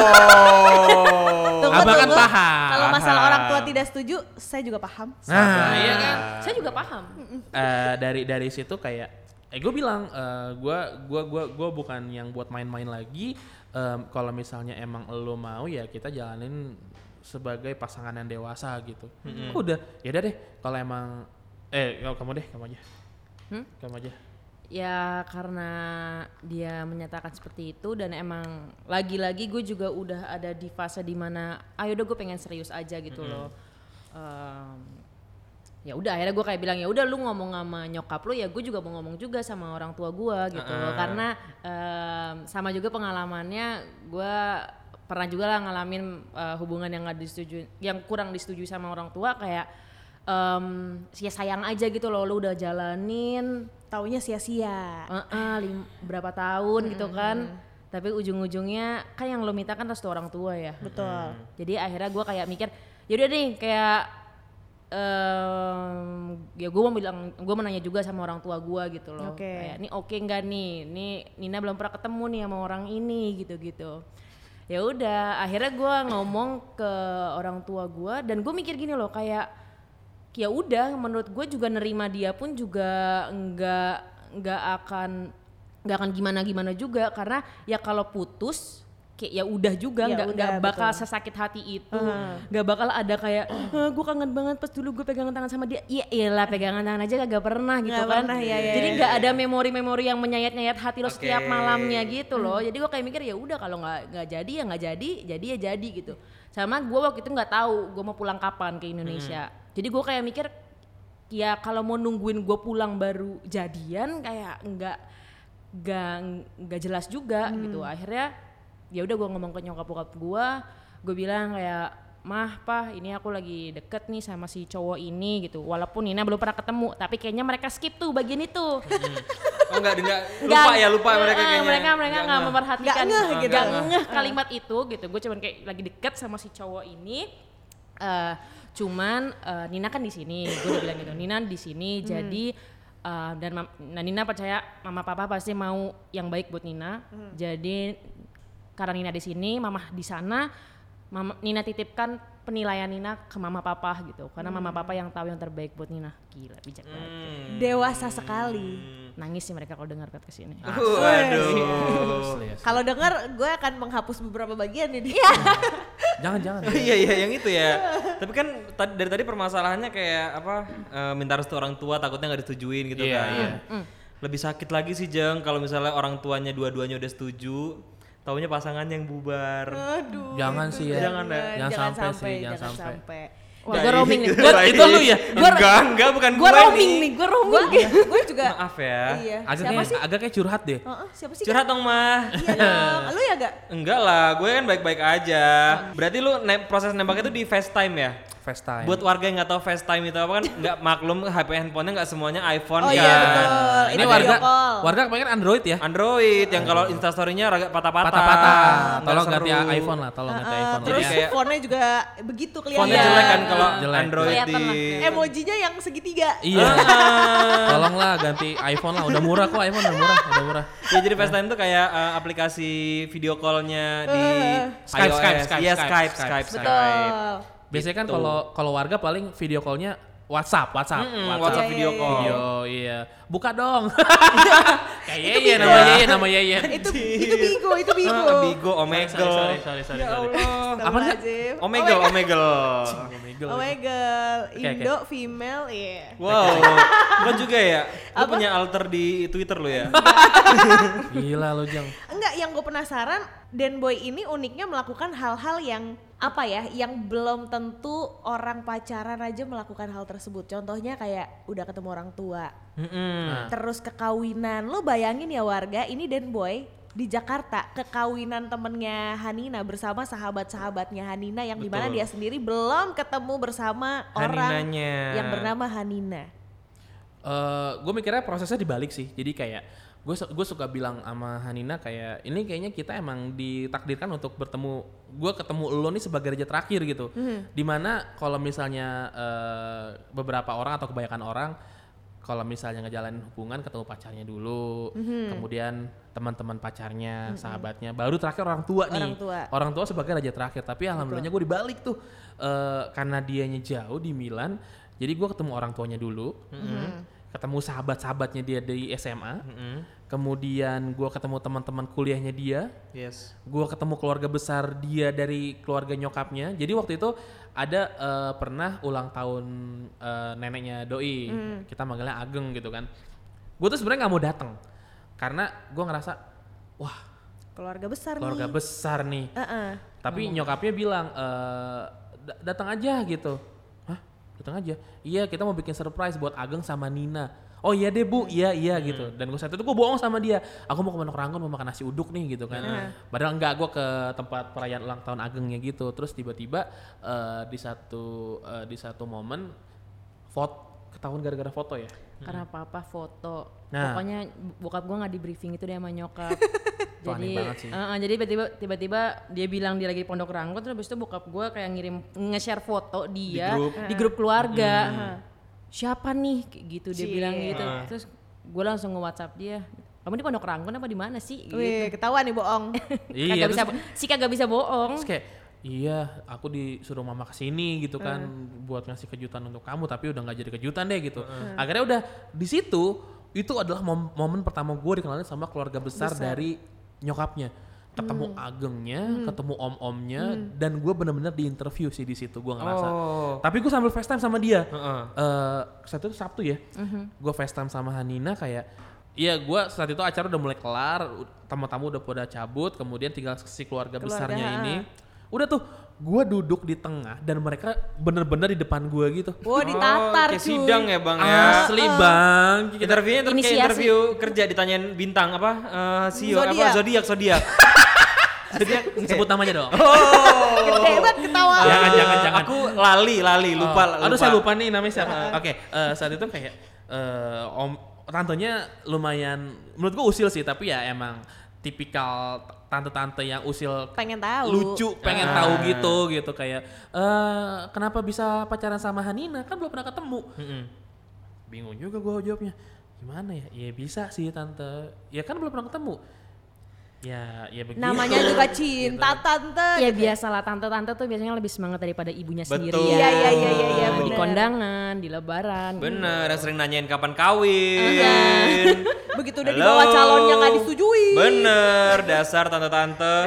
Tunggu, Abang kan paham. Kalau masalah Paham. orang tua tidak setuju, saya juga paham. Nah, iya kan? saya juga paham Eh, dari dari situ kayak, eh gue bilang, eh, gue gua gua gua bukan yang buat main-main lagi. Em, Kalau misalnya emang lo mau ya kita jalanin sebagai pasangan yang dewasa gitu. Oh, udah, ya udah deh. Kalau emang, eh kamu deh, kamu aja. Hmm? Kamu aja. ya karena dia menyatakan seperti itu dan emang lagi-lagi gue juga udah ada di fase di mana ayo udah gue pengen serius aja gitu loh Em, ya udah akhirnya gue kayak bilang ya udah lu ngomong sama nyokap lu ya gue juga mau ngomong juga sama orang tua gue gitu Ah. karena em, sama juga pengalamannya gue pernah juga lah ngalamin eh, hubungan yang nggak disetujui yang kurang disetujui sama orang tua kayak em ya sayang aja gitu loh lu udah jalanin Taunya sia-sia. Heeh, lim- berapa tahun gitu kan tapi ujung-ujungnya kan yang lo minta kan restu orang tua ya Betul. jadi akhirnya gue kayak mikir yaudah deh kayak em ya gue mau bilang gue mau nanya juga sama orang tua gue gitu loh. Oke. kayak ini oke nggak nih? Ini Nina belum pernah ketemu nih sama orang ini gitu gitu ya udah akhirnya gue ngomong ke orang tua gue dan gue mikir gini loh kayak ya udah menurut gue juga nerima dia pun juga nggak nggak akan nggak akan gimana gimana juga karena ya kalau putus kayak ya udah juga Ya nggak udah, nggak bakal betul. sesakit hati itu. Nggak bakal ada kayak gue kangen banget pas dulu gue pegangan tangan sama dia. Iya iyalah pegangan tangan aja kagak pernah gitu Nggak kan. pernah, ya, ya, jadi ya. nggak ada memori-memori yang menyayat-nyayat hati lo setiap Oke. malamnya gitu loh. Jadi gue kayak mikir ya udah kalau nggak nggak jadi ya nggak jadi jadi ya jadi gitu. Sama gue waktu itu nggak tahu gue mau pulang kapan ke Indonesia. Jadi gue kayak mikir ya kalau mau nungguin gue pulang baru jadian kayak nggak nggak nggak jelas juga gitu. Akhirnya ya udah gue ngomong ke nyokap bokap gue gue bilang kayak mah pah ini aku lagi deket nih sama si cowok ini gitu. Walaupun Nina belum pernah ketemu tapi kayaknya mereka skip tuh bagian itu. Oh enggak, enggak lupa Nggak- ya lupa mereka kayaknya. mereka mereka nggak memperhatikan Nggak ngeh gitu. nggak ngeh kalimat itu gitu. Gue cuman kayak lagi deket sama si cowok ini eh cuman eh, Nina kan di sini. Gue udah bilang gitu Nina di sini jadi eh, dan nah, Nina percaya mama papa pasti mau yang baik buat Nina. Jadi karena Nina di sini mama di sana mama Nina titipkan penilaian Nina ke mama papa gitu karena mama papa yang tahu yang terbaik buat Nina gila bijak banget Hmm. Dewasa sekali. nangis sih mereka kalau dengar podcast ini Waduh. Kalau dengar, gue akan menghapus beberapa bagian ini. Jangan jangan. Oh, iya iya yang itu ya. Tapi kan tadi dari tadi permasalahannya kayak apa? eh, minta restu orang tua takutnya nggak disetujuin gitu Iya, kan. iya. Lebih sakit lagi sih Jeng kalau misalnya orang tuanya dua-duanya udah setuju, taunya pasangan yang bubar. Aduh. Jangan sih ya. Jangan ya. Jangan sampai sih, jangan jangan sampai. sampai. Wah, gue roaming nih. Gua- itu lu ya? Enggak, enggak bukan Gue gue roaming nih, gue roaming. Gue juga. Maaf ya. Iya. Agak Siapa kayak, sih? agak kayak curhat deh. Heeh, siapa sih? Curhat dong mah. Iya dong. Lu ya gak? Enggak lah, gue kan baik-baik aja. Berarti lu ne- proses nembak itu di FaceTime ya? FaceTime. Buat warga yang nggak tahu FaceTime itu apa kan nggak maklum HP handphonenya nggak semuanya iPhone Oh kan. iya betul. ini Itu warga call. warga kebanyakan Android ya. Android yang kalau instastorynya agak patah-patah. Patah-patah. Tolong ganti seru. iPhone lah, tolong ganti Ah, iPhone. terus lah ya. kayak- fontnya juga begitu kelihatan. Fontnya jelek kan kalau. Android di. Emojinya yang segitiga. Iya. Ah. Tolonglah ganti iPhone lah, udah murah kok iPhone udah murah, udah murah. Ya jadi FaceTime itu kayak eh, aplikasi video call-nya di Skype, iOS. Skype, Skype, Iya, Skype, Skype, Skype. Skype, Betul. Biasanya kan Gitu. kalau kalau warga paling video callnya WhatsApp, WhatsApp, Mm-mm, WhatsApp Iya, video iya, call. Video, iya. Buka dong. Kayak Itu Yeye, Bigo. nama Yeye, nama Yeye. itu itu Bigo, itu Bigo. Ah, Bigo, Omegle. Sorry, sorry, sorry, Ya sorry. Allah. Apa sih? Astagfirullahaladzim. Omegle, Omegle. Omegle. Oh my god, Oke, oke. Indo female, iya. Wow, lo juga ya? Apa? punya alter di Twitter lo ya? Gila lo Jang. Enggak, yang gue penasaran, Dan Boy ini uniknya melakukan hal-hal yang apa ya, yang belum tentu orang pacaran aja melakukan hal tersebut. Contohnya kayak udah ketemu orang tua, Mm-mm. terus kekawinan. Lo bayangin ya warga, ini Dan Boy di Jakarta kekawinan temennya Hanina bersama sahabat-sahabatnya Hanina yang di mana Betul. dia sendiri belum ketemu bersama orang Haninanya. yang bernama Hanina. eh gue mikirnya prosesnya dibalik sih. Jadi kayak gue gue suka bilang sama Hanina kayak ini kayaknya kita emang ditakdirkan untuk bertemu gue ketemu lo nih sebagai raja terakhir gitu. Di mana kalau misalnya eh, beberapa orang atau kebanyakan orang kalau misalnya ngejalanin hubungan ketemu pacarnya dulu, kemudian teman-teman pacarnya, sahabatnya, baru terakhir orang tua nih. Orang tua. Orang tua sebagai raja terakhir. Tapi alhamdulillahnya gue dibalik tuh Eh, karena dianya jauh di Milan, jadi gue ketemu orang tuanya dulu, ketemu sahabat-sahabatnya dia dari SMA, Mm-mm. kemudian gue ketemu teman-teman kuliahnya dia, Yes. gue ketemu keluarga besar dia dari keluarga nyokapnya. Jadi waktu itu ada eh, pernah ulang tahun eh, neneknya doi, kita manggilnya Ageng gitu kan. Gue tuh sebenarnya nggak mau datang karena gue ngerasa wah Keluarga besar keluarga nih. besar nih. Heeh. Tapi nyokapnya bilang eh, "Da- datang aja gitu. Datang aja. Iya, kita mau bikin surprise buat Ageng sama Nina. Oh iya deh bu, iya iya gitu. Dan gue saat itu gue bohong sama dia. Aku mau ke Pondok Ranggon mau makan nasi uduk nih gitu kan. Padahal enggak gue ke tempat perayaan ulang tahun Agengnya gitu. Terus tiba-tiba eh, di satu eh, di satu momen foto ketahuan gara-gara foto ya. Karena papa foto. Nah. Pokoknya bokap gua nggak di briefing itu dia sama nyokap. Jadi banget sih. eh, eh, jadi tiba-tiba tiba-tiba dia bilang dia lagi di pondok rangkut terus habis itu bokap gua kayak ngirim nge-share foto dia grup. di grup keluarga. Siapa nih Kayak gitu dia Cie. bilang gitu. Terus gua langsung nge-WhatsApp dia. Kamu di pondok rangkut apa di mana sih? Gitu. Wih, ketahuan nih bohong. Iya, kagak bisa terus- si kagak bisa bohong. Terus kayak iya aku disuruh mama ke sini gitu kan buat ngasih kejutan untuk kamu tapi udah nggak jadi kejutan deh gitu. Akhirnya udah di situ itu adalah mom- momen pertama gue dikenalin sama keluarga besar, dari nyokapnya. Ketemu agengnya, ketemu om-omnya, dan gue bener-bener di interview sih di situ gue ngerasa. Oh. Tapi gue sambil FaceTime sama dia. Heeh. Eh, saat itu Sabtu ya, gue FaceTime sama Hanina kayak, iya gue saat itu acara udah mulai kelar, tamu-tamu udah pada cabut, kemudian tinggal si keluarga, Keluarga, besarnya ini, udah tuh gue duduk di tengah dan mereka bener-bener di depan gue gitu. Wow, ditatar oh, kayak cuy. sidang ya bang ya. Asli bang, kita Interviewnya terus kayak interview kerja ditanyain bintang apa? Eh Sio apa? Zodiak. Zodiak, zodiak. sebut namanya dong. Oh. Hebat ketawa. Jangan, jangan, jangan. Aku lali, lali, lupa. Oh, Aduh saya lupa nih namanya siapa. Oke, eh, saat itu kayak eh, om tantenya lumayan menurut gua usil sih, tapi ya emang tipikal tante-tante yang usil Pengen tahu. lucu pengen Ah. tahu gitu gitu kayak eh kenapa bisa pacaran sama Hanina kan belum pernah ketemu Mm-mm. bingung juga gua jawabnya gimana ya ya bisa sih tante ya kan belum pernah ketemu ya ya begitu Namanya juga cinta tante. Ya gitu. biasalah tante-tante tuh biasanya lebih semangat daripada ibunya sendiri. Betul. Iya, iya, iya, iya, iya, Di bener. kondangan, di lebaran. Bener, yang sering nanyain kapan kawin. Begitu udah Halo. dibawa calonnya nggak disetujui. Bener, dasar tante-tante.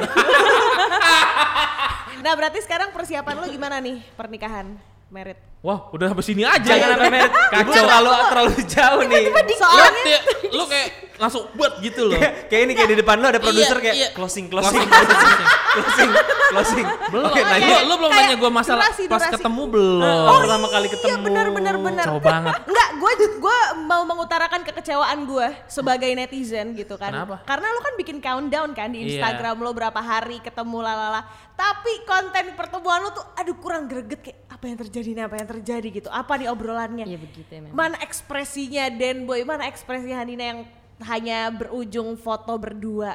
Nah berarti sekarang persiapan lu gimana nih pernikahan? Merit. Wah udah sampai sini aja Jangan sampai merit. Ibu terlalu terlalu jauh nih. Soalnya lu kayak langsung buat gitu loh. Kayak kayak ini kayak di depan lu ada produser Iya, kayak iya. closing closing closing closing. Belum. Oke, nah lu, lu belum kayak nanya gue masalah durasi, pas durasi. ketemu belum. oh, pertama kali ketemu. Iya benar benar benar. Jauh banget. Enggak, gue gue mau mengutarakan kekecewaan gue sebagai netizen gitu kan. Kenapa? Karena lo kan bikin countdown kan di Iya. Instagram lo berapa hari ketemu lalala. Tapi konten pertemuan lo tuh aduh kurang greget kayak apa yang terjadi nih apa yang terjadi gitu. Apa nih obrolannya? Iya begitu ya memang. Mana ekspresinya Den Boy, mana ekspresi Hanina yang hanya berujung foto berdua.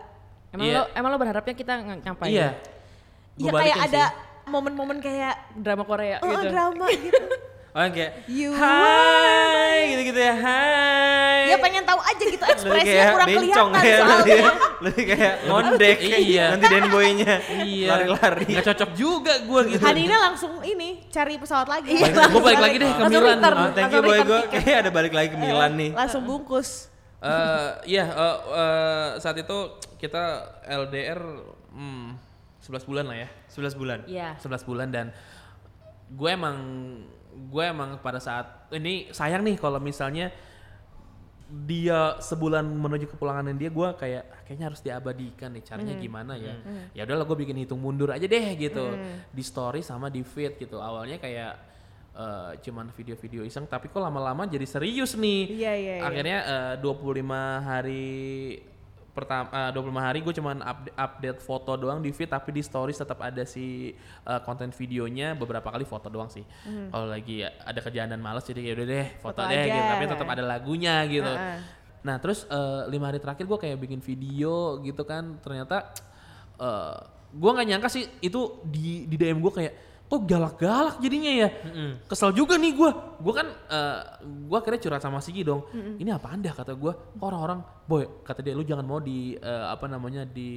Emang Iya. lo emang lo berharapnya kita ng- ngapain? Iya. Gua Iya kayak ada momen-momen kayak Drama Korea oh, gitu. drama gitu. Oh yang kayak You Hai gitu-gitu ya. Hai. ya pengen tahu aja gitu ekspresinya kayak kurang bencong kelihatan kayak nanti soalnya. ya. Lebih kayak ngondek. Iya. Nanti denboynya Iya. lari-lari. Nggak cocok juga gue gitu. Hanina langsung ini cari pesawat lagi. Gue balik lagi deh ke Milan. return. Oh, thank you boy gue kayak ada balik lagi ke Milan nih. Langsung bungkus. Eh, Iya, eh, eh, saat itu kita LDR hmm, 11 bulan lah ya. 11 bulan. Iya. 11 bulan dan gue emang gue emang pada saat ini sayang nih kalau misalnya dia sebulan menuju kepulangan dia gue kayak "Ah, kayaknya harus diabadikan nih caranya gimana ya. Ya udahlah gue bikin hitung mundur aja deh gitu. Di story sama di feed gitu. Awalnya kayak eh, cuman video-video iseng tapi kok lama-lama jadi serius nih. Iya, iya, iya. akhirnya eh, 25 hari pertama 25 hari gue cuman update, update foto doang di feed tapi di stories tetap ada si eh, konten videonya beberapa kali foto doang sih. Kalau lagi ada kerjaan dan males jadi ya udah deh foto, Foto deh aja. gitu tapi tetap ada lagunya gitu. Heeh. nah terus eh, lima hari terakhir gue kayak bikin video gitu kan. Ternyata eh gue nggak nyangka sih itu di di DM gue kayak kok galak-galak jadinya ya? Kesel juga nih gue gue kan eh gue akhirnya curhat sama Sigi dong. Ini apa anda? Kata gue kok orang-orang boy kata dia lu jangan mau di eh, apa namanya di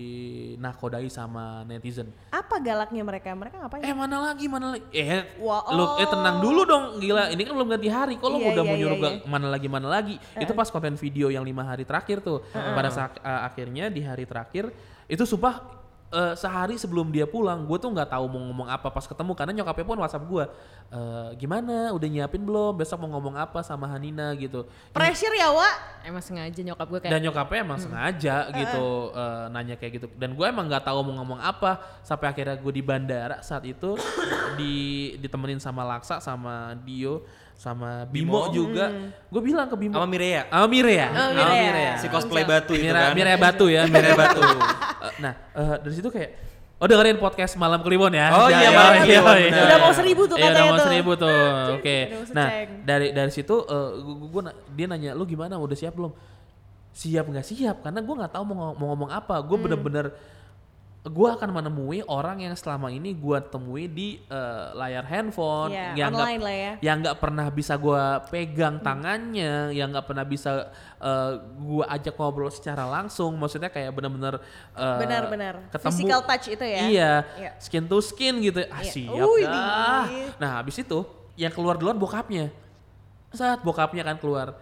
nakodai sama netizen. Apa galaknya mereka? Mereka ngapain? eh mana lagi? Mana lagi? Eh Wah, lu eh tenang dulu dong. Gila ini kan belum ganti hari. Kok lu Iya, udah iya, mau nyuruh iya, gak mana lagi mana lagi? Itu pas konten video yang lima hari terakhir tuh. Pada saat eh, akhirnya di hari terakhir itu sumpah eh, sehari sebelum dia pulang gue tuh nggak tahu mau ngomong apa pas ketemu karena nyokapnya pun whatsapp gue eh, gimana? Udah nyiapin belum? Besok mau ngomong apa sama Hanina? gitu. Pressure ya, Wak. Emang sengaja nyokap gue kayak dan nyokapnya emang sengaja gitu eh, nanya kayak gitu. Dan gue emang nggak tahu mau ngomong apa. Sampai akhirnya gue di bandara saat itu di ditemenin sama Laksa sama Dio sama Bimo, juga gue bilang ke Bimo Sama Mireya. sama Mireya Oh, sama Mireya. Mireya Si cosplay batu itu Mira, kan. Mireya Batu ya Mireya Batu Eh, nah eh, dari situ kayak Oh dengerin podcast Malam Kliwon ya. Oh iya, Malam Kliwon, benar. Udah mau seribu tuh Iya, udah katanya mau tuh. seribu tuh. Oke. Udah mau Nah, dari dari situ eh, gua, gua, gua na- dia nanya lu gimana udah siap belum? Siap nggak siap karena gua nggak tahu mau, ngo- mau ngomong apa. Gue Hmm. Gua akan menemui orang yang selama ini gua temui di eh, layar handphone Iya, yang nggak- ya. yang nggak pernah bisa gua pegang tangannya, yang nggak pernah bisa eh, gua ajak ngobrol secara langsung. Maksudnya kayak bener-bener eh, Benar-benar. Physical touch itu ya. Iya, Iya. skin to skin gitu. Ah, Iya. siap Wih, dah. di- Nah, habis itu yang keluar duluan bokapnya. Saat bokapnya kan keluar.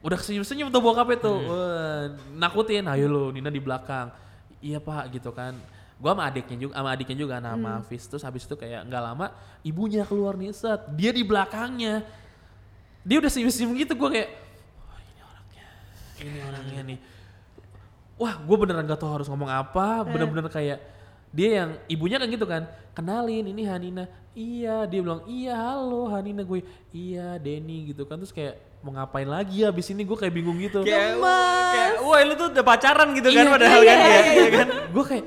Udah senyum-senyum tuh bokapnya tuh. Wah, nakutin, ayo lu Nina di belakang. Iya pak gitu kan. Gua sama adiknya juga, sama adiknya juga nama Hafiz. Terus habis itu kayak nggak lama ibunya keluar nih set. Dia di belakangnya. Dia udah senyum-senyum gitu gue kayak, wah ini orangnya, ini orangnya nih wah gue beneran gak tahu harus ngomong apa bener-bener kayak dia yang ibunya kan gitu kan kenalin ini Hanina iya dia bilang iya halo Hanina gue iya Denny gitu kan terus kayak mau ngapain lagi ya abis ini gue kayak bingung gitu Kayak, kayak, wah lu tuh udah pacaran gitu kan Iya, padahal iya, kan iya, ya. iya. iya kan? gue kayak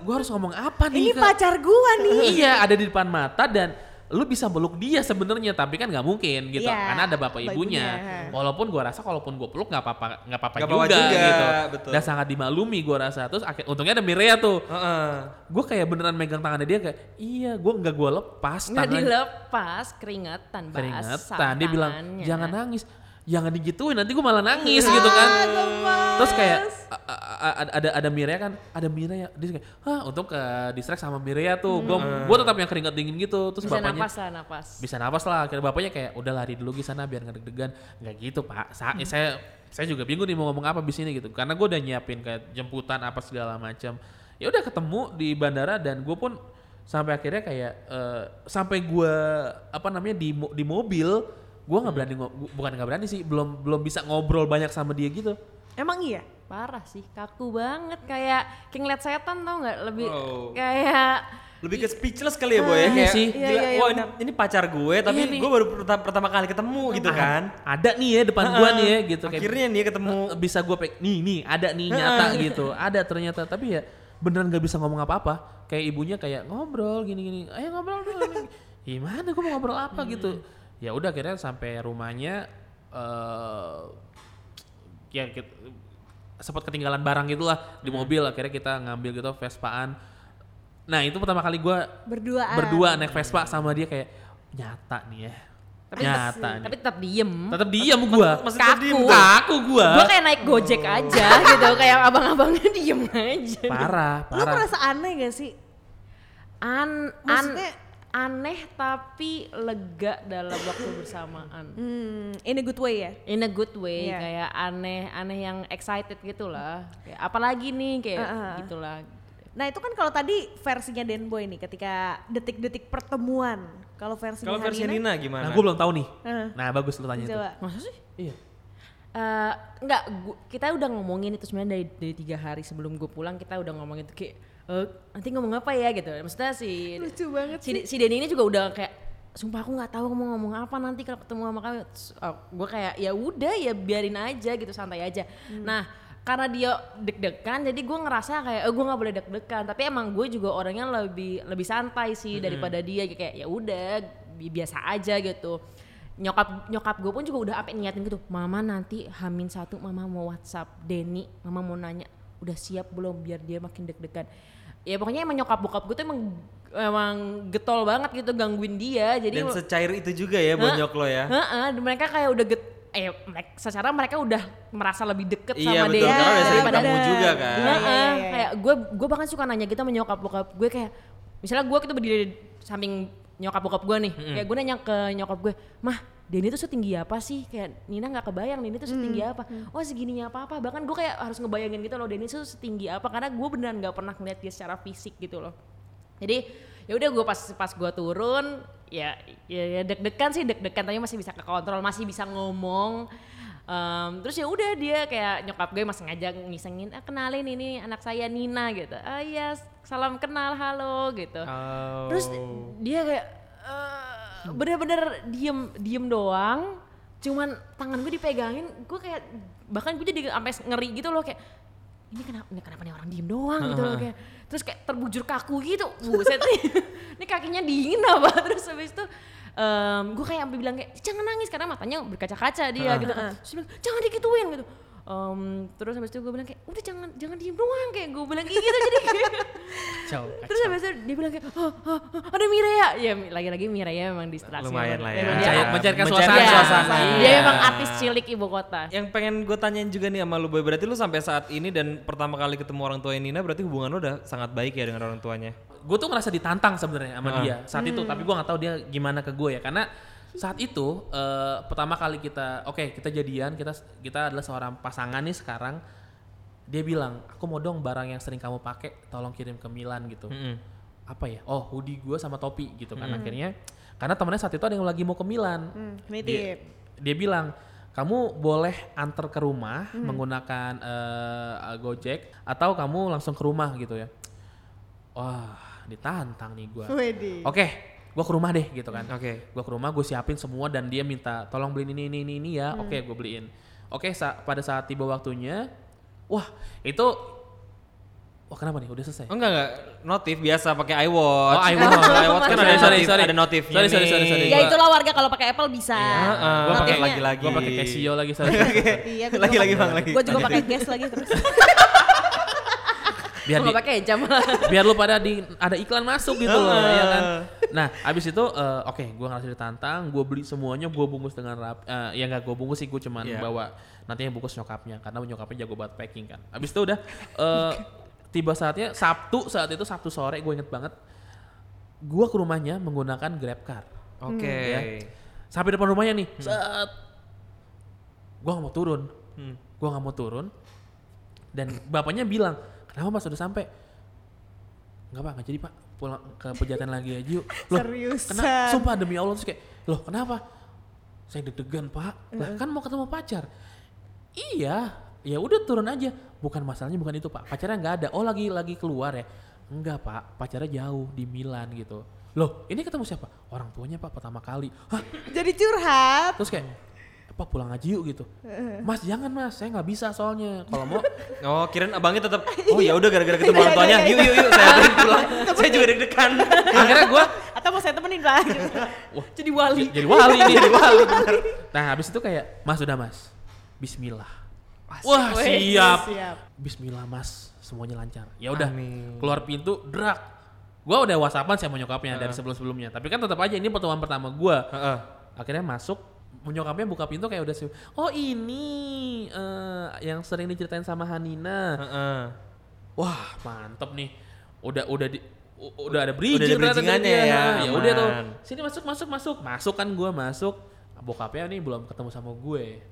gue harus ngomong apa nih Ini pacar gua nih. iya ada di depan mata dan lu bisa peluk dia sebenarnya tapi kan nggak mungkin gitu Iya, karena ada bapak bapak ibunya. ibunya. walaupun gua rasa kalaupun gua peluk nggak apa-apa nggak apa-apa Nggak juga, juga, gitu. betul. dan sangat dimaklumi gua rasa. Terus akhir untungnya ada Mireya tuh. Heeh. gue kayak beneran megang tangannya dia kayak iya gue nggak gue lepas nggak tangan dilepas keringetan basah keringetan. Dia bilang jangan nangis jangan digituin nanti gue malah nangis gitu kan. terus kayak ada ada ada Mireya kan ada Mireya dia kayak ah untuk ke distract sama Mireya tuh. Gue gue tetap yang keringat dingin gitu. Terus bisa bapaknya napas lah napas. Bisa napas lah akhirnya bapaknya kayak udah lari dulu di sana biar nggak deg-degan nggak gitu pak. Sa- saya saya juga bingung nih mau ngomong apa di sini gitu. Karena gue udah nyiapin kayak jemputan apa segala macam ya udah ketemu di bandara dan gue pun sampai akhirnya kayak eh, sampai gue apa namanya di di mobil gue nggak berani ngo- bukan nggak berani sih belum belum bisa ngobrol banyak sama dia gitu. Emang iya? Parah sih, kaku banget kayak kayak ngeliat setan tau nggak? Lebih Wow. kayak Lebih ke speechless kali ya boy ya? Iya kayak sih. Iya, gila, iya, iya, wah ini, ini pacar gue tapi Iya gue baru pertama, pertama kali ketemu gitu kan. Ada nih ya depan gua nih ya gitu. Kayak Akhirnya nih ketemu. bisa gue pek nih nih ada nih nyata gitu. Ada ternyata tapi ya beneran nggak bisa ngomong apa-apa. Kayak ibunya kayak ngobrol gini-gini ayo ngobrol dulu. Gimana gue mau ngobrol apa gitu ya udah akhirnya sampai rumahnya eh ya kita, sempat ketinggalan barang gitulah di mobil akhirnya kita ngambil gitu Vespaan nah itu pertama kali gue Berduaan. berdua naik Vespa sama dia kayak nyata nih ya tapi nyata tapi nih tetap diem. tetap diam gua Masih Kaku. kaku gua Gue kayak naik gojek aja gitu, kayak abang-abangnya diem aja. parah Lu parah merasa aneh gak sih? An, an, Maksudnya- aneh tapi lega dalam waktu bersamaan. Hmm, in a good way ya? In a good way, Iya. kayak aneh, aneh yang excited gitu lah. Kayak apalagi nih kayak Uh-uh. gitulah. Nah itu kan kalau tadi versinya Denboy nih ketika detik-detik pertemuan. Kalau versinya Kalau versi Nina gimana? Nah, gue belum tahu nih. Heeh. Nah, bagus lu tanya itu. Coba. Masa sih? Iya. Eh, enggak, gua- kita udah ngomongin itu sebenarnya dari, dari tiga hari sebelum gue pulang kita udah ngomongin itu kayak eh, nanti ngomong apa ya? gitu. Maksudnya si Lucu banget si, si Denny ini juga udah kayak sumpah aku nggak tahu mau ngomong apa nanti kalau ketemu sama kamu. gue kayak ya udah ya biarin aja gitu santai aja. Nah karena dia deg-degan jadi gue ngerasa kayak eh, gue nggak boleh deg-degan. Tapi emang gue juga orangnya lebih lebih santai sih daripada dia kayak ya udah bi- biasa aja gitu. Nyokap nyokap gue pun juga udah apa niatin gitu mama nanti hamin satu mama mau WhatsApp Denny mama mau nanya udah siap belum biar dia makin deg-degan ya pokoknya emang nyokap bokap gue tuh emang emang getol banget gitu gangguin dia jadi Dan secair itu juga ya bonyok lo ya. Heeh, mereka kayak udah get eh mereka, secara mereka udah merasa lebih deket Iya sama betul dia karena udah sering ketemu juga kan. Iya, Heeh, iya, iya. kayak gue gue bahkan suka nanya gitu sama nyokap bokap gue kayak misalnya gue gitu berdiri di samping nyokap bokap gue nih kayak gue nanya ke nyokap gue mah Denny tuh setinggi apa sih? Kayak Nina nggak kebayang Denny tuh setinggi apa. Oh segininya apa apa bahkan gue kayak harus ngebayangin gitu loh Denny tuh setinggi apa. Karena gue beneran nggak pernah ngeliat dia secara fisik gitu loh. Jadi ya udah gue pas pas gue turun ya ya, ya deg-degan sih deg-degan. Tapi masih bisa kekontrol masih bisa ngomong. Em, terus ya udah dia kayak nyokap gue masih ngajak ngisengin ah, kenalin ini anak saya Nina gitu. Ah iya salam kenal halo gitu. Oh. terus dia kayak eh, bener-bener diem diem doang. Cuman tangan gue dipegangin gue kayak bahkan gue jadi sampai ngeri gitu loh kayak ini kenapa ini kenapa nih orang diem doang? gitu loh kayak terus kayak terbujur kaku gitu. Buset nih ini kakinya dingin apa? Terus habis itu em, gue kayak sampai bilang kayak jangan nangis karena matanya berkaca-kaca dia gitu kan. Terus bilang jangan dikituin gitu Em, terus habis itu gue bilang kayak udah jangan jangan diem doang kayak gue bilang kayak gitu jadi Kacau, Terus habis itu dia bilang kayak, oh, oh, oh, ada Mireya. Ya lagi-lagi Mireya memang distraksi. Lumayan lah ya. Dia- Mencair- mencairkan suasana. suasana. Dia memang artis cilik ibu kota. Yang pengen gue tanyain juga nih sama lu boy berarti lu sampai saat ini dan pertama kali ketemu orang tua Nina berarti hubungan lu udah sangat baik ya dengan orang tuanya. gue tuh ngerasa ditantang sebenarnya sama Heeh. dia saat itu tapi gue nggak tahu dia gimana ke gue ya karena saat itu eh, pertama kali kita oke kita jadian kita kita adalah seorang pasangan nih sekarang dia bilang aku mau dong barang yang sering kamu pakai tolong kirim ke Milan gitu. Mm-mm. apa ya? Oh hoodie gue sama topi gitu kan akhirnya. Karena temennya saat itu ada yang lagi mau ke Milan. Hmm, dia, nitip. dia bilang kamu boleh antar ke rumah menggunakan eh, Gojek atau kamu langsung ke rumah gitu ya. Wah ditantang nih gue. Oke, gua ke rumah deh gitu kan. Oke. Gua ke rumah, gue siapin semua dan dia minta tolong beliin ini ini ini, ini ya. Oke, gue beliin. Oke, sa- pada saat tiba waktunya, wah itu, wah kenapa nih? Udah selesai. Oh enggak enggak notif biasa pakai iWatch. Oh, iWatch. iWatch kan ada Sorry, notif, sorry. ada notifnya Sorry, sorry, sorry, sorry. Ya itulah warga kalau pakai Apple bisa. Heeh, Gua pakai notifnya lagi-lagi. Gua pakai Casio lagi sorry. Iya, Lagi-lagi, pakai- Bang, lagi. Gua juga pakai gas lagi terus. biar Gue di, pakai jam. biar lu pada di ada iklan masuk gitu loh ya kan. Nah, abis itu eh, oke, gua ngerasa ditantang, gua beli semuanya, gua bungkus dengan rap eh, ya nggak gua bungkus sih, gua cuman Iya. bawa nanti yang bungkus nyokapnya karena nyokapnya jago banget packing kan. Abis itu udah eh, tiba saatnya Sabtu saat itu Sabtu sore gue inget banget. Gua ke rumahnya menggunakan Grab car. Oke. Ya. Sampai depan rumahnya nih, set. Gua nggak mau turun. Hmm. Gua nggak mau turun. Dan bapaknya bilang, kenapa mas udah sampai? Enggak pak, nggak jadi pak. Pulang ke pejaten lagi aja yuk. Loh, Seriusan? Kena, sumpah demi Allah terus kayak, loh kenapa? Saya deg-degan pak. Lah kan mau ketemu pacar. Iya, ya udah turun aja bukan masalahnya bukan itu pak pacarnya nggak ada oh lagi lagi keluar ya enggak pak pacarnya jauh di Milan gitu loh ini ketemu siapa orang tuanya pak pertama kali hah Jadi curhat. terus kayak apa pulang aja yuk gitu mas jangan mas saya nggak bisa soalnya kalau mau Oh, kirain abangnya tetap oh ya udah gara-gara ketemu orang tuanya. Yuk yuk yuk saya pulang. saya juga deg-degan. akhirnya gue Atau mau saya temenin lah gitu. Jadi wali. jadi wali nih jadi wali bener. nah habis itu kayak mas udah mas Bismillah wah siap siap. Bismillah mas semuanya lancar ya udah keluar pintu drak gua udah whatsappan sama nyokapnya dari sebelum sebelumnya tapi kan tetap aja ini pertemuan pertama gua Heeh. akhirnya masuk nyokapnya buka pintu kayak udah sih oh ini eh, yang sering diceritain sama Hanina. Heeh. wah mantep nih. Udah udah di u- udah ada bridging Udah ada ternyata dia. ya, ya udah tuh. sini masuk masuk masuk. Masuk kan gua masuk. Bokapnya nih belum ketemu sama gue.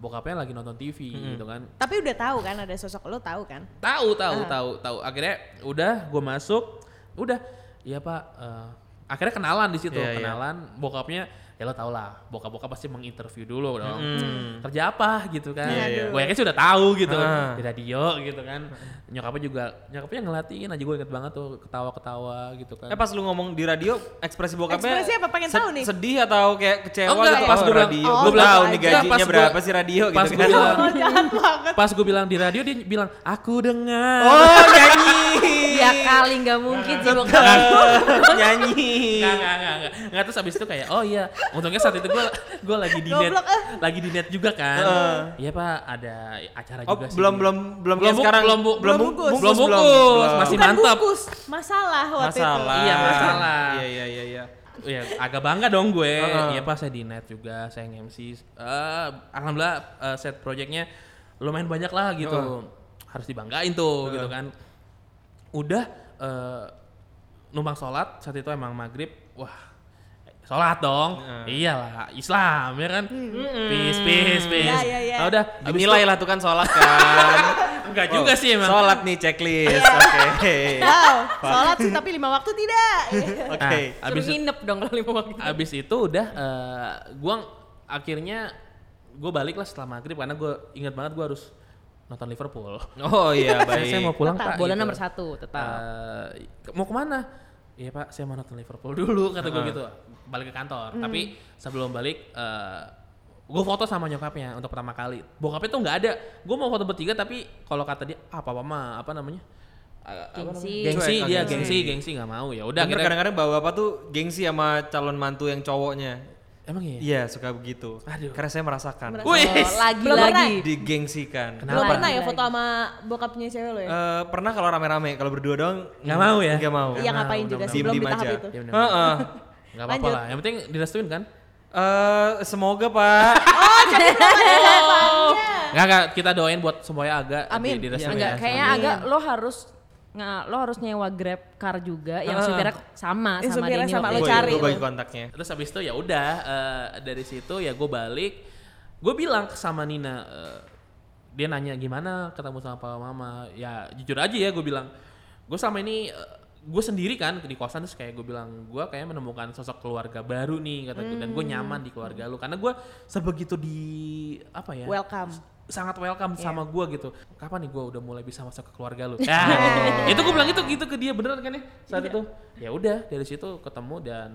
Bokapnya lagi nonton TV gitu kan. Tapi udah tahu kan ada sosok lo tahu kan? tahu tahu Ah. tahu tahu. Akhirnya udah gue masuk. Udah. Iya pak. Eh, akhirnya kenalan di situ Iya, iya. kenalan. Bokapnya ya lo tau lah bokap-bokap pasti menginterview dulu dong Mm. kerja apa gitu kan Iya, iya. gue yakin sih udah tahu gitu Ah. di radio gitu kan nyokapnya juga nyokapnya ngelatiin aja gue inget banget tuh ketawa-ketawa gitu kan Eh pas lu ngomong di radio ekspresi bokapnya Ekspresi apa? Pengen tahu nih. Sedih atau kayak kecewa Oh, enggak, gitu? pas oh, gua bilang- radio. oh, gue bilang tahu nih gajinya berapa sih radio pas gitu gua kan. bilang- Oh pas gue bilang di radio dia bilang aku dengar Oh nyanyi. Ya kali nggak mungkin sih bokap. nyanyi. Nggak, nggak, nggak, nggak. Nggak, terus abis itu kayak, oh iya, untungnya saat itu gue gue lagi di net, eh. lagi di net juga kan. Iya pak, ada acara Oh juga sih. belum belum belum Belum sekarang belum bu- belum belum bungkus bungkus. Belum bungkus, masih Bukan mantap. bungkus, masalah waktu masalah. itu. Iya, masalah. Iya iya iya iya. Ya, agak bangga dong gue. Iya pak, saya di net juga, saya nge-MC. Eh, Alhamdulillah eh, set projectnya lumayan banyak lah gitu. Heeh. Harus dibanggain tuh gitu kan. Udah eh, numpang sholat saat itu emang maghrib, wah sholat dong, iyalah Islam ya kan, peace peace peace. Iya, iya, iya. Nah, udah, Dinilai lah tuh kan sholat kan. Enggak juga sih emang. Sholat nih checklist. Oke. Wow, sholat sih tapi lima waktu tidak. Oke. Nah, abis, Suruh nginep dong kalau lima waktu. abis itu udah eh, gua akhirnya gue balik lah setelah maghrib karena gue ingat banget gue harus nonton Liverpool. Oh iya saya, baik. saya mau pulang Tetap, pak. bola gitu. nomor satu tetap. Eh, ke- mau ke mana? Iya pak, saya mau nonton Liverpool dulu kata gue gitu. Balik ke kantor. Tapi sebelum balik, gue foto sama nyokapnya untuk pertama kali. Bokapnya tuh nggak ada. Gue mau foto bertiga tapi kalau kata dia apa apa mah apa namanya? Eh, apa namanya? Gengsi. Gengsi dia gengsi. gengsi gengsi nggak mau ya udah kadang-kadang bawa bapak tuh gengsi sama calon mantu yang cowoknya. Emang iya Iya suka begitu. Aduh. Karena saya merasakan. Merasa- Wih, Oh, lagi Belum pernah. lagi. Digengsikan. Kenapa? Belum pernah ya lagi. foto sama bokapnya cewek lo ya? Eh, pernah kalau rame-rame, kalau berdua doang Nggak mau ya? Nggak mau. Iya ngapain juga sih, belum di tahap aja. itu. Heeh. nggak apa-apa lah. Yang penting direstuin kan? Eh, semoga Pak. Nggak nggak kita doain buat semuanya agak Amin. di, direstuin Enggak, ya. kayaknya agak lo harus nggak lo harus nyewa grab car juga yang supirnya sama Yang sama supirnya sama lo cari. Gua bagi kontaknya. Terus habis itu ya udah eh, dari situ ya gue balik. Gue bilang sama Nina, eh, dia nanya gimana ketemu sama papa mama. Ya jujur aja ya gue bilang, gue selama ini gue sendiri kan di kosan terus kayak gue bilang gue kayak menemukan sosok keluarga baru nih kata gue dan gue nyaman di keluarga lu karena gue sebegitu di apa ya Welcome. Sangat welcome Iya. sama gue gitu. Kapan nih gue udah mulai bisa masuk ke keluarga lu? Nah, itu gue bilang itu gitu ke dia beneran kan ya saat Iya. itu. Ya udah dari situ ketemu dan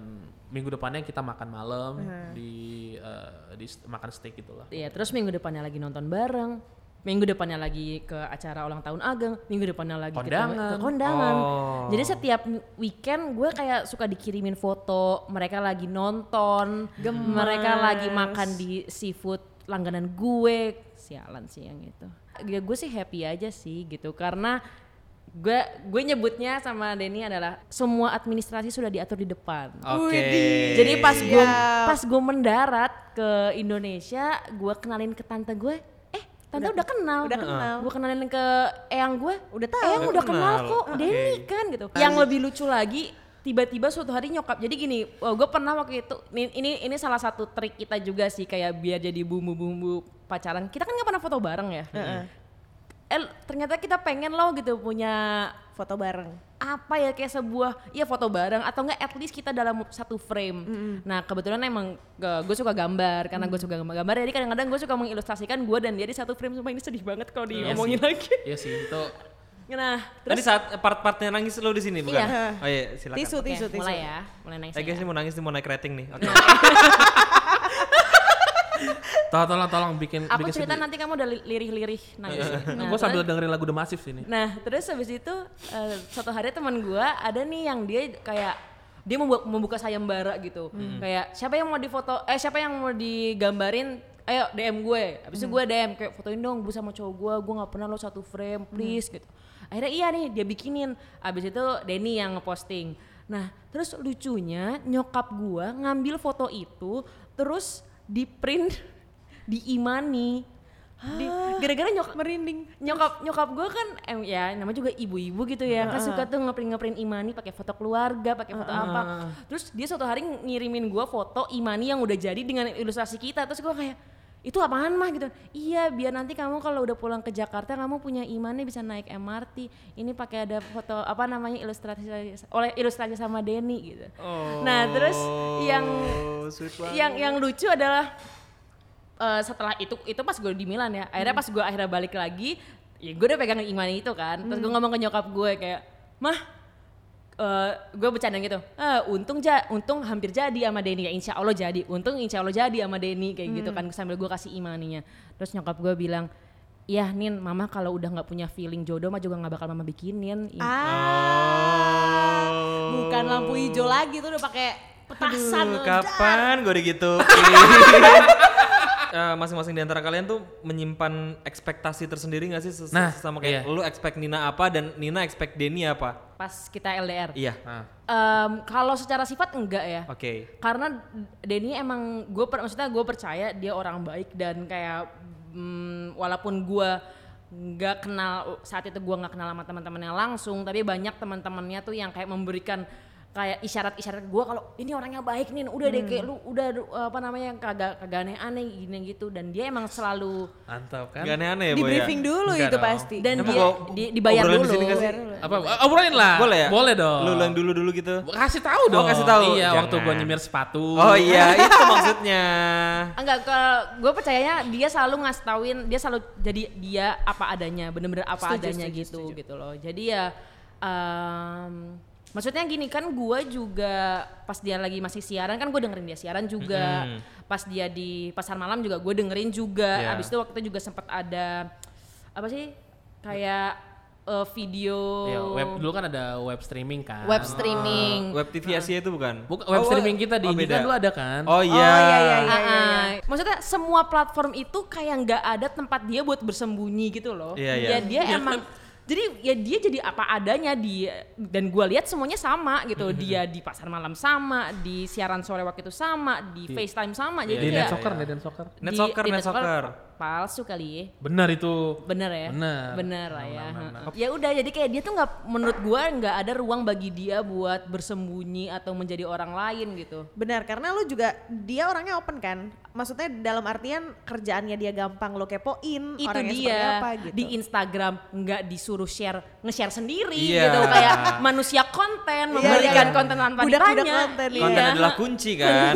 minggu depannya kita makan malam di eh, di makan steak gitu lah. Iya, terus minggu depannya lagi nonton bareng. Minggu depannya lagi ke acara ulang tahun Ageng, minggu depannya lagi ke- Kondangan. ke kondangan. Oh. Jadi setiap weekend gue kayak suka dikirimin foto mereka lagi nonton, mereka lagi makan di seafood langganan gue. Sialan sih yang itu. Ya gue sih happy aja sih gitu karena gue gue nyebutnya sama Denny adalah semua administrasi sudah diatur di depan. Oke. Jadi pas gue Siap. pas gue mendarat ke Indonesia, gue kenalin ke tante gue, eh tante udah, kenal, udah kenal. Gue kenalin ke eyang gue, Udah tahu. eyang udah kenal kenal. kok, Oke. Denny kan gitu. Yang lebih lucu lagi, tiba-tiba suatu hari nyokap. Jadi gini, gue pernah waktu itu, ini, ini salah satu trik kita juga sih kayak biar jadi bumbu-bumbu pacaran. Kita kan nggak pernah foto bareng ya. eh ternyata kita pengen loh gitu punya Foto bareng. apa ya kayak sebuah ya foto bareng atau enggak at least kita dalam satu frame. Nah kebetulan emang gue suka gambar karena gue suka gambar-gambar jadi kadang-kadang gue suka mengilustrasikan gue dan dia di satu frame sumpah ini sedih banget kalau Iya diomongin lagi. Iya sih itu Nah Tadi terus saat part-partnya nangis lo di sini bukan? Iya. Oh iya, silakan. Tisu, Oke, tisu, tisu. mulai ya, mulai nangis. Eh guys, ya. ini mau nangis nih mau naik rating nih. Oke. tolong tolong tolong bikin Aku bikin cerita sedih. nanti kamu udah li- lirih-lirih nangis. Nah, gue sambil dengerin lagu The Massive sini. Nah, terus habis itu eh, suatu hari teman gua ada nih yang dia kayak dia membuka, membuka sayembara gitu. Kayak siapa yang mau difoto eh siapa yang mau digambarin ayo DM gue. Habis itu gue DM kayak fotoin dong gue sama cowok gue, gue nggak pernah lo satu frame, please gitu. Akhirnya iya nih dia bikinin. Habis itu Denny yang ngeposting. Nah, terus lucunya nyokap gua ngambil foto itu terus di print di Imani. Di- Gara-gara nyokap Merinding. nyokap nyokap gue kan em, ya namanya juga ibu-ibu gitu ya kan suka tuh ngeprint ngeprint imani pakai foto keluarga pakai foto apa terus dia suatu hari ngirimin gue foto imani yang udah jadi dengan ilustrasi kita terus gue kayak itu apaan mah? gitu. Iya biar nanti kamu kalau udah pulang ke Jakarta kamu punya imani bisa naik MRT ini pakai ada foto apa namanya ilustrasi oleh ilustrasi sama Denny gitu. Nah terus yang Oh, banget. yang yang lucu adalah eh, setelah itu itu pas gue di Milan ya. Akhirnya pas gue akhirnya balik lagi ya gue udah pegang imani itu kan. Terus gue ngomong ke nyokap gue kayak mah eh gue bercanda gitu. Ah untung ja untung hampir jadi sama Denny ya. Insya Allah jadi. Untung insya Allah jadi sama Denny kayak gitu kan sambil gue kasih imaninya. Terus nyokap gue bilang Iya Nin, mama kalau udah nggak punya feeling jodoh mah juga nggak bakal mama bikinin. Ah, bukan lampu hijau lagi tuh udah pakai petasan. Aduh, kapan gue gitu? masing-masing di antara kalian tuh menyimpan ekspektasi tersendiri gak sih ses- Nah, sama kayak iya. lu expect Nina apa dan Nina expect Denny apa? Pas kita LDR. Iya. Nah, Em, kalau secara sifat enggak ya. Oke. karena Denny emang gue maksudnya gue percaya dia orang baik dan kayak mm, walaupun gue nggak kenal saat itu gue nggak kenal sama teman-temannya langsung tapi banyak teman-temannya tuh yang kayak memberikan kayak isyarat-isyarat gue kalau ini orangnya baik nih udah deh kayak lu udah uh, apa namanya kagak kagak aneh-aneh gini gitu dan dia emang selalu mantap kan? Gak aneh-aneh ya Di Boy ya? briefing dulu Enggak itu dong. pasti. dan Emang dia di- dibayar di dulu. sih? Apa? Obrolin lah. Boleh ya? Boleh dong. Lu yang dulu-dulu gitu? Kasih tahu Oh, dong. kasih tahu. Iya, waktu Jangan. gua nyemir sepatu. Oh iya, itu maksudnya. Enggak, kalau gue percayanya dia selalu ngasih tauin, dia selalu jadi dia apa adanya, bener-bener apa Setuju, adanya setuju, gitu setuju. gitu loh. Jadi ya, em, maksudnya gini kan gue juga pas dia lagi masih siaran kan gue dengerin dia siaran juga, pas dia di pasar malam juga gue dengerin juga. Iya. Abis itu waktu itu juga sempat ada apa sih kayak eh, video Iya, web dulu kan ada web streaming kan. web streaming. Web TV Asia itu bukan? Bukan web Oh, streaming kita di oh, beda. kan dulu ada kan. Oh iya. Oh iya iya iya. Ah, iya, iya. Maksudnya semua platform itu kayak nggak ada tempat dia buat bersembunyi gitu loh. Iya, iya. Ya dia emang jadi ya dia jadi apa adanya dia dan gua lihat semuanya sama gitu. Mm-hmm. Dia di pasar malam sama, di siaran sore waktu itu sama, di FaceTime sama. Jadi di kayak net soccer, net dan soccer. Net di- soccer, di net soccer. Palsu kali ya. Benar itu. Bener ya? Bener. Bener lah ya. Ya udah jadi kayak dia tuh nggak menurut gua nggak ada ruang bagi dia buat bersembunyi atau menjadi orang lain gitu. Benar, karena lu juga dia orangnya open kan. Maksudnya dalam artian kerjaannya dia gampang lo kepoin itu orangnya dia apa gitu. di Instagram nggak disuruh share nge-share sendiri Iya. gitu kayak manusia konten memberikan iya. konten tanpa Budak-budak ditanya konten, iya. Konten Iya. adalah kunci kan?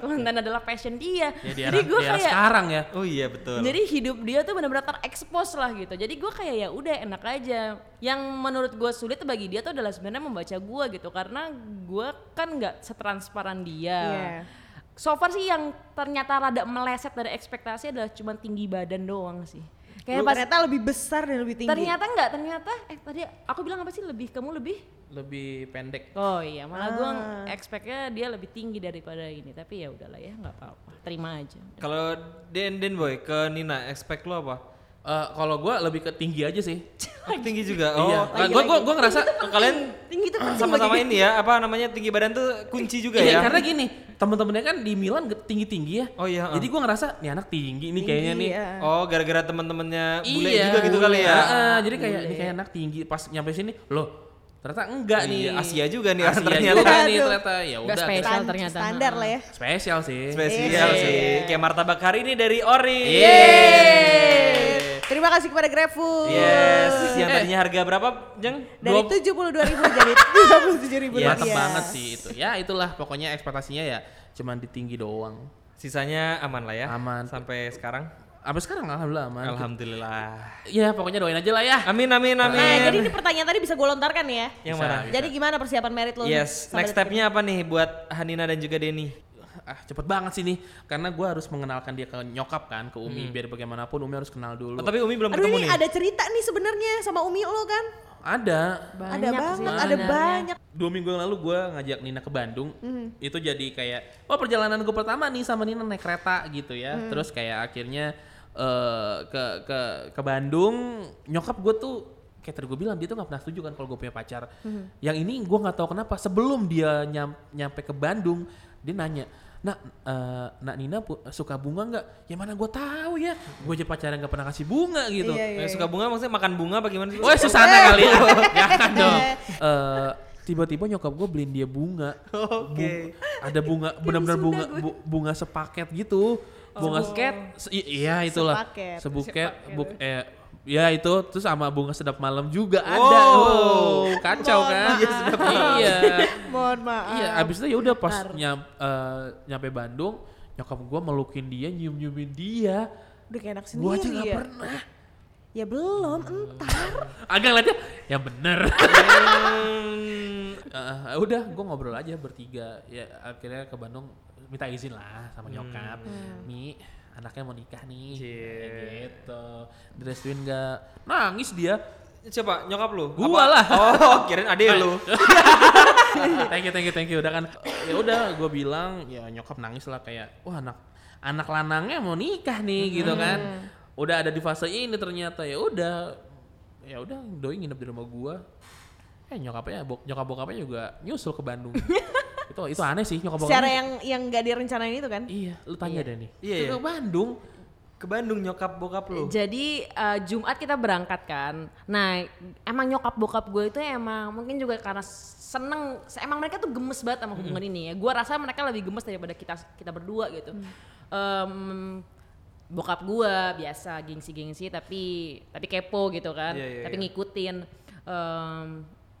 konten adalah passion dia Ya di jadi di era kayak sekarang ya. oh iya betul. Jadi hidup dia tuh benar-benar terekspos lah gitu. Jadi gue kayak ya udah enak aja. Yang menurut gue sulit bagi dia tuh adalah sebenarnya membaca gue gitu. Karena gue kan nggak setransparan dia. Iya. so far sih yang ternyata rada meleset dari ekspektasi adalah cuma tinggi badan doang sih kayak Lu pas ternyata lebih besar dan lebih tinggi. ternyata nggak ternyata eh tadi aku bilang apa sih lebih kamu lebih Lebih pendek. oh iya malah Ah. expectnya dia lebih tinggi daripada ini tapi ya udahlah ya nggak apa-apa terima aja Kalau Den Den boy ke Nina, expect lo apa? Eh, kalau gua lebih ke tinggi aja sih. Oh, tinggi juga. Oh, iya. Nah, gua gua gua ngerasa kalian tinggi sama-sama ini ya, apa namanya tinggi badan tuh kunci juga Iya, ya? karena gini, temen-temennya kan di Milan tinggi-tinggi ya. Oh iya, Jadi gua ngerasa nih anak tinggi nih kayaknya nih. Iya. Oh, gara-gara teman-temannya bule Iya, juga gitu kali ya? Heeh, jadi kayak ini kayak anak tinggi pas nyampe sini, loh ternyata enggak nih. Iya, Asia juga nih Asia ternyata. juga nih ternyata. Ya udah. spesial. Stan- ternyata. Standar lah ya. Spesial sih. Spesial Iya. sih. Kayak martabak hari ini dari Ori. Yeay. Terima kasih kepada GrabFood. Yes, yang tadinya harga berapa, Jeng? Dari Dua- tujuh puluh dua ribu jadi tiga puluh tujuh ribu Iya, Mantep rupiah. banget sih itu. Ya itulah pokoknya ekspektasinya ya cuman di tinggi doang. Sisanya aman lah ya. Aman. Sampai sekarang. Sampai sekarang alhamdulillah aman. Alhamdulillah. Ya pokoknya doain aja lah ya. Amin amin amin. Nah, jadi ini pertanyaan tadi bisa gue lontarkan ya. yang Bisa. mana? Jadi gimana persiapan merit lo? Yes, next stepnya apa nih buat Hanina dan juga Denny? Ah, cepet banget sih nih. Karena gua harus mengenalkan dia ke nyokap kan ke Umi. Biar bagaimanapun Umi harus kenal dulu. Oh, tapi Umi belum Aduh ketemu ini nih. ada cerita nih sebenarnya sama Umi lo kan? ada. Ada Banyak sih banget, ada banyak. dua minggu yang lalu gue ngajak Nina ke Bandung. Itu jadi kayak oh perjalanan gue pertama nih sama Nina naik kereta gitu ya. Terus kayak akhirnya eh, ke ke ke Bandung nyokap gue tuh kayak tadi gue bilang dia tuh nggak pernah setuju kan kalau gue punya pacar. Yang ini gue nggak tahu kenapa sebelum dia nyam- nyampe ke Bandung dia nanya Nak, eh, nak Nina suka bunga nggak? Ya mana gue tahu ya. Gue aja pacaran nggak pernah kasih bunga gitu. Iya, iya. Eh, suka bunga maksudnya makan bunga apa gimana sih? Wah Susana kali ya. Jangan dong. Eh, tiba-tiba nyokap gue beliin dia bunga. Oke. Bu- ada bunga benar-benar bunga bu- bunga sepaket gitu. Bunga Sebuket? se- i- iya itulah. Sepaket. Sebuket. buk- eh, ya itu terus sama bunga sedap malam juga ada. Wow. Oh, kacau kan? Iya. Mohon maaf. Iya, abis itu ya udah pas nyam- eh, nyampe Bandung, nyokap gue melukin dia, nyium-nyiumin dia. Udah kayak anak sendiri Gue aja nggak ya. pernah. Ya belum, entar. Agak ngeliatnya, yang bener. Hmm, Eh, udah, gue ngobrol aja bertiga. Ya akhirnya ke Bandung minta izin lah sama nyokap. Mi, anaknya mau nikah nih. Cie. Kayak gitu. Direstuin gak? Nangis dia. Siapa? Nyokap lu? Gua Apa? lah. Oh, kirain adek lu. thank you, thank you, thank you. Udah kan, ya udah gue bilang, ya nyokap nangis lah kayak, wah anak anak lanangnya mau nikah nih gitu kan. Udah ada di fase ini ternyata ya udah, ya udah doi nginep di rumah gua. Eh nyokapnya, bok, nyokap bokapnya juga nyusul ke Bandung. itu itu aneh sih nyokap Secara bokapnya. yang yang gak direncanain itu kan? Iya, lu tanya deh nih. Iya, Ke iya. Bandung. Ke Bandung nyokap bokap lu. Jadi eh, Jumat kita berangkat kan. Nah emang nyokap bokap gue itu emang mungkin juga karena seneng. Emang mereka tuh gemes banget sama hubungan ini ya. Gue rasa mereka lebih gemes daripada kita kita berdua gitu. Em, bokap gue biasa gengsi-gengsi tapi tapi kepo gitu kan. Iya, iya, tapi iya. ngikutin. Em,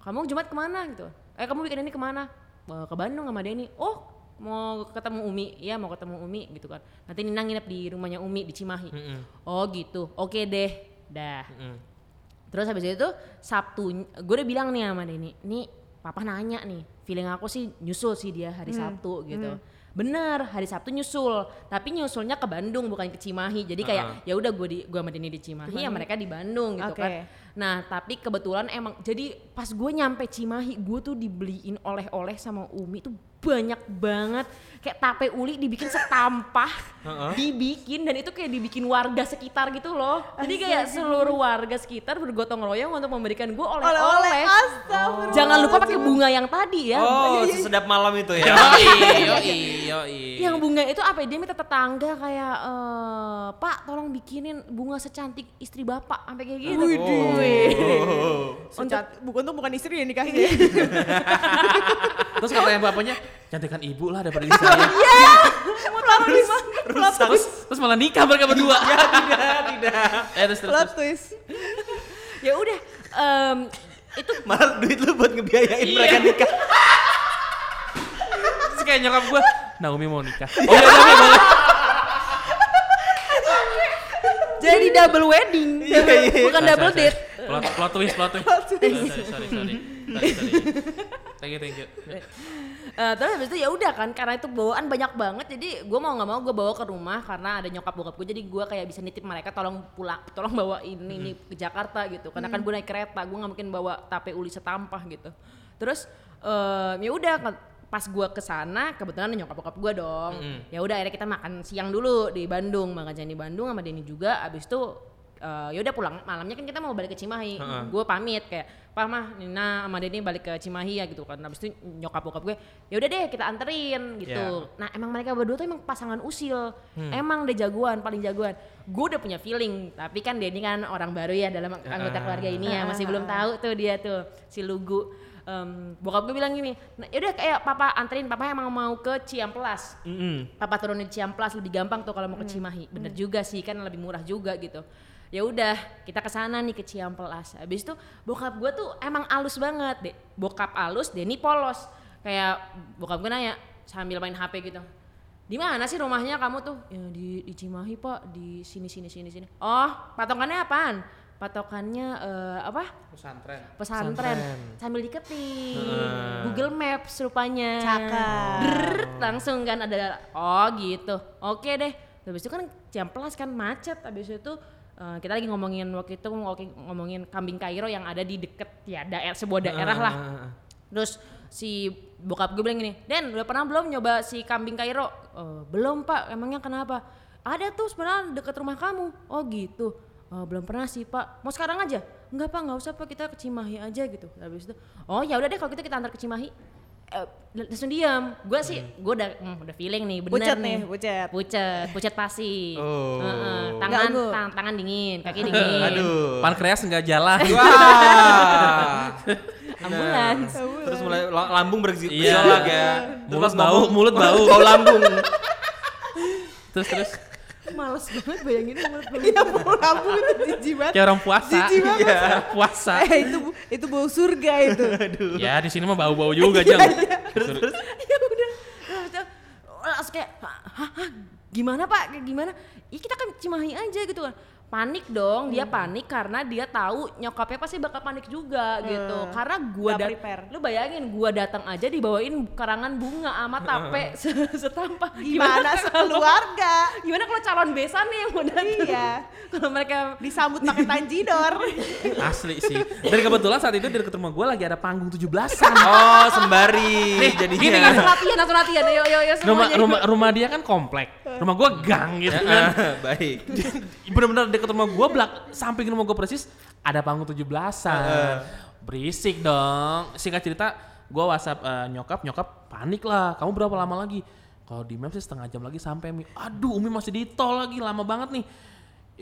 kamu Jumat ke mana gitu? Eh kamu weekend ini ke mana? "Eh, ke Bandung sama Denny. Oh mau ketemu Umi, iya mau ketemu Umi gitu kan. Nanti Nina nginep di rumahnya Umi di Cimahi. Oh gitu, oke deh, dah. Terus habis itu Sabtu, gue udah bilang nih sama Denny, nih papa nanya nih, feeling aku sih nyusul sih dia hari Sabtu gitu. Bener, hari Sabtu nyusul, tapi nyusulnya ke Bandung bukan ke Cimahi. Jadi kayak ya udah gue di gue sama Denny di Cimahi, ya mereka di Bandung gitu Oke. kan. Nah, tapi kebetulan emang jadi pas gue nyampe Cimahi, gue tuh dibeliin oleh-oleh sama Umi tuh banyak banget. Kayak tape uli dibikin setampah, dibikin dan itu kayak dibikin warga sekitar gitu loh. Jadi kayak seluruh warga sekitar bergotong royong untuk memberikan gue Oleh-oleh, astagfirullah. Jangan lupa pakai bunga yang tadi ya. Oh, sesedap malam itu ya. Yoi, yoi, yoi. Yang bunga itu apa ya? Dia minta tetangga kayak eh Pak tolong bikinin bunga secantik istri bapak sampai kayak gitu. Wih. Secat, bukan tuh bukan istri yang dikasih. Terus katanya bapaknya, cantikan ibu lah daripada istri saya. Rusak. terus, terus malah nikah mereka berdua. Ya tidak, tidak. eh terus terus. Terus. ya udah em, itu Malah duit lu buat ngebiayain Iya. mereka nikah. Terus kayak nyokap gue, Naomi mau nikah. Oh iya, Naomi boleh. jadi double wedding, double- iya. bukan double date. Sorry. Plot, plot twist, plot twist. Sorry, sorry, sorry, sorry. Sorry, sorry. Thank you, thank you. Eh, terus habis itu ya udah kan karena itu bawaan banyak banget jadi gue mau nggak mau gue bawa ke rumah karena ada nyokap bokap gue jadi gue kayak bisa nitip mereka tolong pulang tolong bawa ini nih ke Jakarta gitu karena kan gue naik kereta gue nggak mungkin bawa tape uli setampah gitu terus eh, ya udah kan pas gue ke sana kebetulan ada nyokap bokap gue dong ya udah akhirnya kita makan siang dulu di Bandung makan siang di Bandung sama Denny juga abis itu eh, ya udah pulang malamnya kan kita mau balik ke Cimahi. Gue pamit kayak Pak mah Nina sama Denny balik ke Cimahi ya gitu kan. Habis itu nyokap bokap gue ya udah deh kita anterin gitu. Ya. nah emang mereka berdua tuh emang pasangan usil. Emang deh jagoan paling jagoan. Gue udah punya feeling tapi kan Denny kan orang baru ya dalam anggota keluarga ini ya masih belum tahu tuh dia tuh si Lugu. Em, bokap gue bilang gini nah, yaudah kayak papa anterin papa emang mau ke Ciamplas. Mm-mm. papa turunin di Ciamplas lebih gampang tuh kalau mau ke Cimahi. Bener juga sih kan lebih murah juga gitu ya udah kita ke sana nih ke Ciamplas habis itu bokap gue tuh emang alus banget deh bokap alus Denny polos. Kayak bokap gue nanya sambil main HP gitu di mana sih rumahnya kamu tuh? Ya di, di Cimahi pak. Di sini sini sini sini. Oh patokannya apaan? Patokannya eh, apa? Pesantren. pesantren, sambil diketik Google Maps rupanya. Cakep. Drrrt, langsung kan ada oh gitu. Oke deh. Habis itu kan Ciamplas kan macet. Habis itu eh, kita lagi ngomongin waktu itu ngomongin kambing Kairo yang ada di deket ya daerah sebuah daerah lah. terus si bokap gue bilang gini Den udah pernah belum nyoba si kambing Kairo? "Eh, belum pak. Emangnya kenapa? Ada tuh sebenarnya deket rumah kamu. Oh gitu. "Eh, belum pernah sih pak. Mau sekarang aja? Enggak pak. Nggak usah pak. Kita ke Cimahi aja gitu. Habis itu oh ya udah deh kalau gitu kita antar ke Cimahi Eh, langsung diam gue sih gue udah hmm, udah feeling nih bener Pucet nih nih, pucet. pucet pucet pasti Oh. Heeh, Nggak tangan ungu. tang- tangan dingin kaki dingin Aduh. Pankreas nggak jalan. Wah. ambulans Terus mulai la- lambung bergejolak Iya. ya. Mulut bau, mulut bau. Bau lambung. terus terus males banget bayanginnya mulut gue Iya bau lambung itu jijik banget. kayak orang puasa. Jijik banget. Iya, puasa. Eh itu itu bau surga itu. Ya di sini mah bau-bau juga jang. Terus ya udah Langsung- kayak "Hah, gimana pak kayak gimana Ih kita kan Cimahi aja gitu kan panik dong dia panik karena dia tahu nyokapnya pasti bakal panik juga gitu karena gua dat- prepare. lu bayangin gua datang aja dibawain karangan bunga sama tape se- setampah Gimana sekeluarga? gimana kalau calon besan nih yang mau datang Iya. kalau mereka Disambut pakai tanjidor. asli sih. Dan kebetulan saat itu di dekat rumah gue lagi ada panggung 17-an. Oh, sembari Nih, jadinya. gini, gini. langsung latihan langsung latihan yuk yuk yuk rumah rumah rumah dia kan komplek. Rumah gue gang gitu kan. Ah, Baik. Bener-bener deket rumah gue belak samping rumah gue persis ada panggung 17-an. Berisik dong. Singkat cerita, gue WhatsApp eh, nyokap, nyokap panik lah. Kamu berapa lama lagi? Kalau di map sih setengah jam lagi sampai Mi. Aduh, Umi masih di tol lagi, lama banget nih.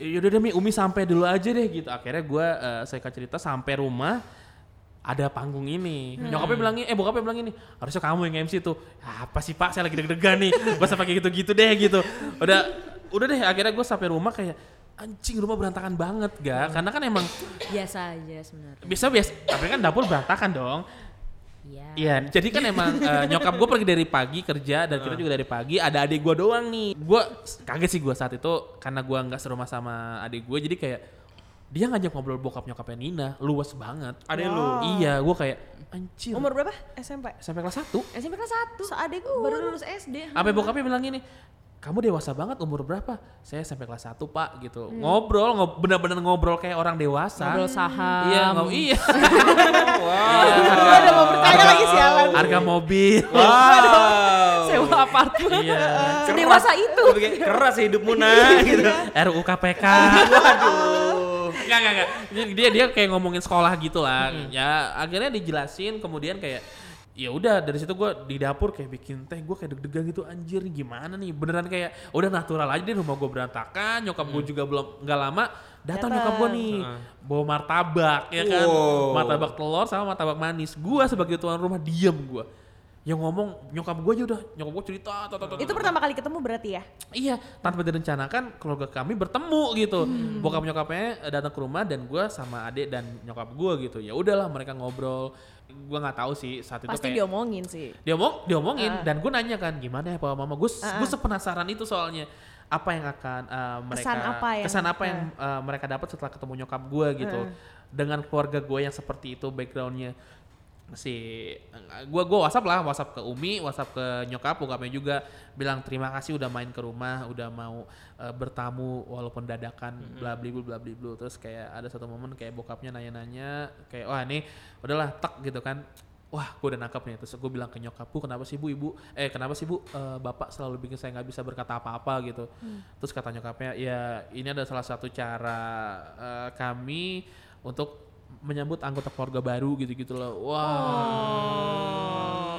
Yaudah deh Mi, Umi sampai dulu aja deh gitu. Akhirnya gue uh, singkat cerita sampai rumah ada panggung ini. Nyokapnya bilang eh bokapnya bilang ini, harusnya kamu yang MC tuh. Apa sih Pak, saya lagi deg-degan nih. Masa pakai gitu-gitu deh gitu. Udah udah deh akhirnya gue sampai rumah kayak anjing rumah berantakan banget ga karena kan emang biasa aja sebenarnya biasa biasa tapi kan dapur berantakan dong iya Iya, jadi kan emang eh, nyokap gue pergi dari pagi kerja dan kita juga dari pagi. Ada adik gue doang nih. Gue kaget sih gue saat itu karena gue nggak serumah sama adik gue. Jadi kayak dia ngajak ngobrol bokap nyokapnya Nina, luas banget. Ada lu. Iya, gue kayak anjir. Umur berapa? SMP. sampai kelas 1 SMP kelas satu Seadek baru gue. lulus SD Sampai bokapnya bilang gini, kamu dewasa banget umur berapa? Saya sampai kelas 1 pak gitu. Ngobrol, ngob bener-bener ngobrol kayak orang dewasa. ngobrol saham Iya, ngob iya. Gue udah mau bertanya lagi sialan. Harga mobil. Wow. sewa apartemen iya. sedewasa itu keras hidupmu nah gitu. RUU KPK. Waduh. Enggak, enggak, enggak. Dia- Dia dia kayak ngomongin sekolah gitu lah. Ya akhirnya dijelasin kemudian kayak ya udah dari situ gue di dapur kayak bikin teh gue kayak deg-degan gitu anjir gimana nih beneran kayak udah natural aja di rumah gue berantakan nyokap gue juga belum nggak lama datang nyokap gue nih bawa martabak ya kan Wow. martabak telur sama martabak manis gue sebagai tuan rumah diem gue yang ngomong nyokap gue aja udah nyokap gue cerita tot, tot, Itu pertama kali ketemu berarti ya? Iya, tanpa direncanakan keluarga kami bertemu gitu. Bokap nyokapnya eh, datang ke rumah dan gue sama adik dan nyokap gue gitu. Ya udahlah mereka ngobrol. Gue nggak tahu sih saat itu Pasti kayak diomongin sih. dia omong diomongin dan gue nanya kan gimana ya papa mama? Gue Ah, gue sepenasaran itu soalnya. Apa yang akan eh, mereka Kesan apa yang- kesan apa yang eh, mereka dapat setelah ketemu nyokap gue gitu. Dengan keluarga gue yang seperti itu backgroundnya si gue gue WhatsApp lah WhatsApp ke Umi WhatsApp ke nyokap bokapnya juga bilang terima kasih udah main ke rumah udah mau eh, bertamu walaupun dadakan bla bla bla bla bla terus kayak ada satu momen kayak bokapnya nanya-nanya kayak wah nih udahlah tak gitu kan. Wah gue udah nangkep nih. Terus gue bilang ke nyokapku kenapa sih bu ibu? Eh kenapa sih bu eh, bapak selalu bikin saya nggak bisa berkata apa-apa gitu. Terus kata nyokapnya ya ini adalah salah satu cara eh, kami untuk menyambut anggota keluarga baru gitu-gitu loh. Wah.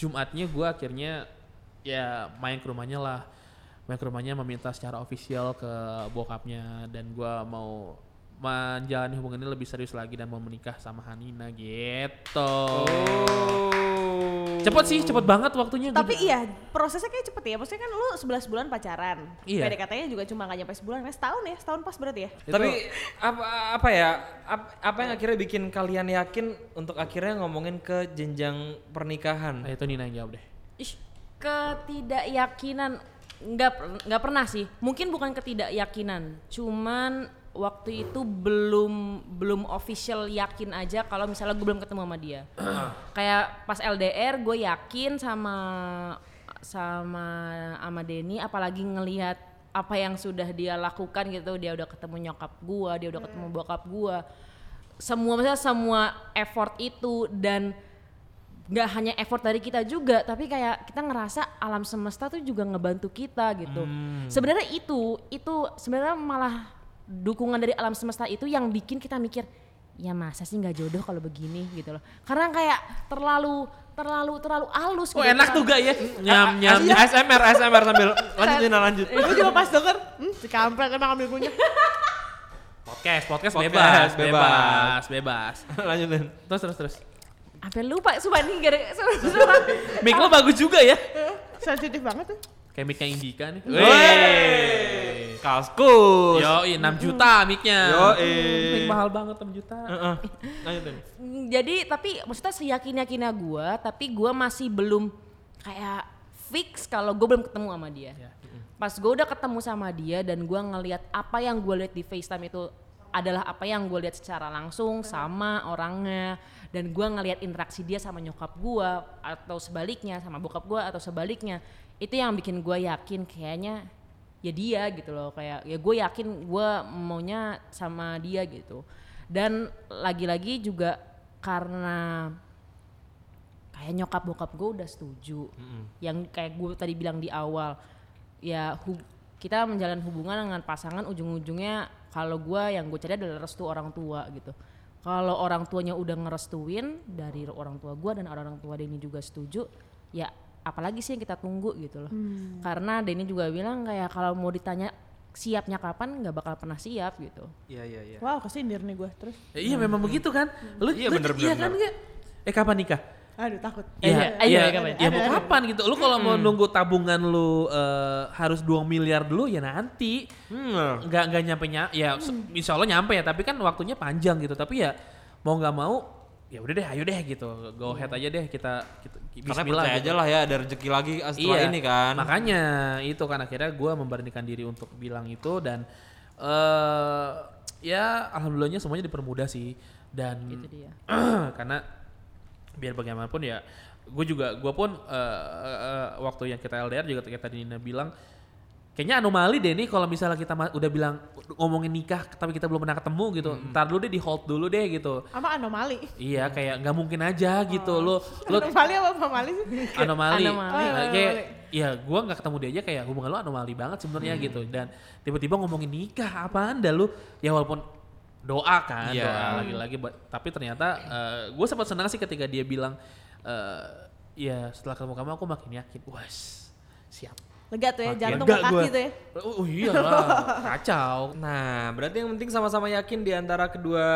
Jumatnya gue akhirnya ya main ke rumahnya lah. Main ke rumahnya meminta secara ofisial ke bokapnya. Dan gue mau menjalani hubungan ini lebih serius lagi dan mau menikah sama Hanina gitu. Oh. Cepet sih, cepet banget waktunya. Gua- Tapi iya, prosesnya kayak cepet ya. Maksudnya kan lu 11 bulan pacaran. Iya. PDKT-nya juga cuma gak nyampe sebulan, kan setahun ya, setahun pas berarti ya. Itu- Tapi apa apa ya? Ap- Apa yang akhirnya bikin kalian yakin untuk akhirnya ngomongin ke jenjang pernikahan? Nah, itu Nina yang jawab deh. Ih, ketidakyakinan nggak nggak pernah sih. Mungkin bukan ketidakyakinan, cuman waktu itu belum belum official yakin aja kalau misalnya gue belum ketemu sama dia. Kayak pas LDR gue yakin sama sama sama Denny apalagi ngelihat apa yang sudah dia lakukan gitu. Dia udah ketemu nyokap gua dia udah ketemu bokap gua. Semua maksudnya semua effort itu dan nggak hanya effort dari kita juga tapi kayak kita ngerasa alam semesta tuh juga ngebantu kita gitu. Sebenarnya itu itu sebenarnya malah dukungan dari alam semesta itu yang bikin kita mikir ya masa sih nggak jodoh kalau begini gitu loh karena kayak terlalu terlalu terlalu halus Oh gitu, enak tuh terlalu- gak ya? Nyam nyam. nyam. ASMR ASMR sambil lanjut Nina lanjut. Gue juga pas denger, hmm, si kampret emang ambil punya. Podcast, podcast, Podcast, bebas, bebas. bebas, bebas. Lanjutin. Terus terus terus. sampai lupa sumpah nih gara sumpah. Mic lo bagus juga ya. Sensitif banget tuh. Kayak mic-nya Indika nih. Wey. Kaskus. Yo, 6 juta mic-nya. Yoi. Mic mahal banget 6 juta. Heeh. Lanjutin. Mm, jadi tapi maksudnya seyakin yakinnya gue tapi gue masih belum kayak fix kalau gue belum ketemu sama dia Ya. pas gue udah ketemu sama dia dan gue ngelihat apa yang gue lihat di FaceTime itu adalah apa yang gue lihat secara langsung sama orangnya dan gue ngelihat interaksi dia sama nyokap gue atau sebaliknya sama bokap gue atau sebaliknya itu yang bikin gue yakin kayaknya ya dia gitu loh kayak ya gue yakin gue maunya sama dia gitu. Dan lagi-lagi juga karena kayak nyokap bokap gue udah setuju. Yang kayak gue tadi bilang di awal ya hu- kita menjalin hubungan dengan pasangan ujung-ujungnya kalau gue yang gue cari adalah restu orang tua gitu. Kalau orang tuanya udah ngerestuin dari orang tua gue dan orang tua Denny juga setuju ya apalagi sih yang kita tunggu gitu loh karena Denny juga bilang kayak kalau mau ditanya siapnya kapan nggak bakal pernah siap gitu Iya iya iya. Wow, kesindir nih gue terus. Ya, iya memang begitu kan. Lu, Iya, lu- bener, iya bener, kan bener. nggak? Eh kapan nikah? Aduh takut. Iya, Iya, iya, iya, kapan? ya mau kapan gitu. Lu kalau mau nunggu tabungan lu eh, harus 2 miliar dulu ya nanti. Hmm. Nggak nggak nyampe nya ya se- insya Allah nyampe ya tapi kan waktunya panjang gitu. Tapi ya mau nggak mau ya udah deh ayo deh gitu. Go ahead aja deh kita, kita Karena bismillah percaya gitu. aja lah ya ada rezeki lagi setelah iya, ini kan. Makanya itu kan akhirnya gue memberanikan diri untuk bilang itu dan eh ya alhamdulillahnya semuanya dipermudah sih dan itu dia karena biar bagaimanapun ya gue juga gue pun eh, eh, eh, waktu yang kita LDR juga tadi Nina bilang kayaknya anomali deh nih kalau misalnya kita udah bilang ngomongin nikah tapi kita belum pernah ketemu gitu. Ntar dulu deh di hold dulu deh gitu. Sama anomali. iya kayak nggak mungkin aja gitu. Lo lo Anomali apa anomali sih? anomali. Anomali. Nah, kayak ya gua nggak ketemu dia aja kayak hubungan lu anomali banget sebenarnya gitu. Dan tiba-tiba ngomongin nikah apaan dah lu? Ya walaupun doa kan Iya. doa lagi-lagi tapi ternyata gue sempat senang sih ketika dia bilang eh ya setelah ketemu kamu aku makin yakin. Was siap Lega tuh ya, Makin jantung ke kaki gua. tuh ya. oh, iyalah kacau Nah, berarti yang penting sama-sama yakin di antara kedua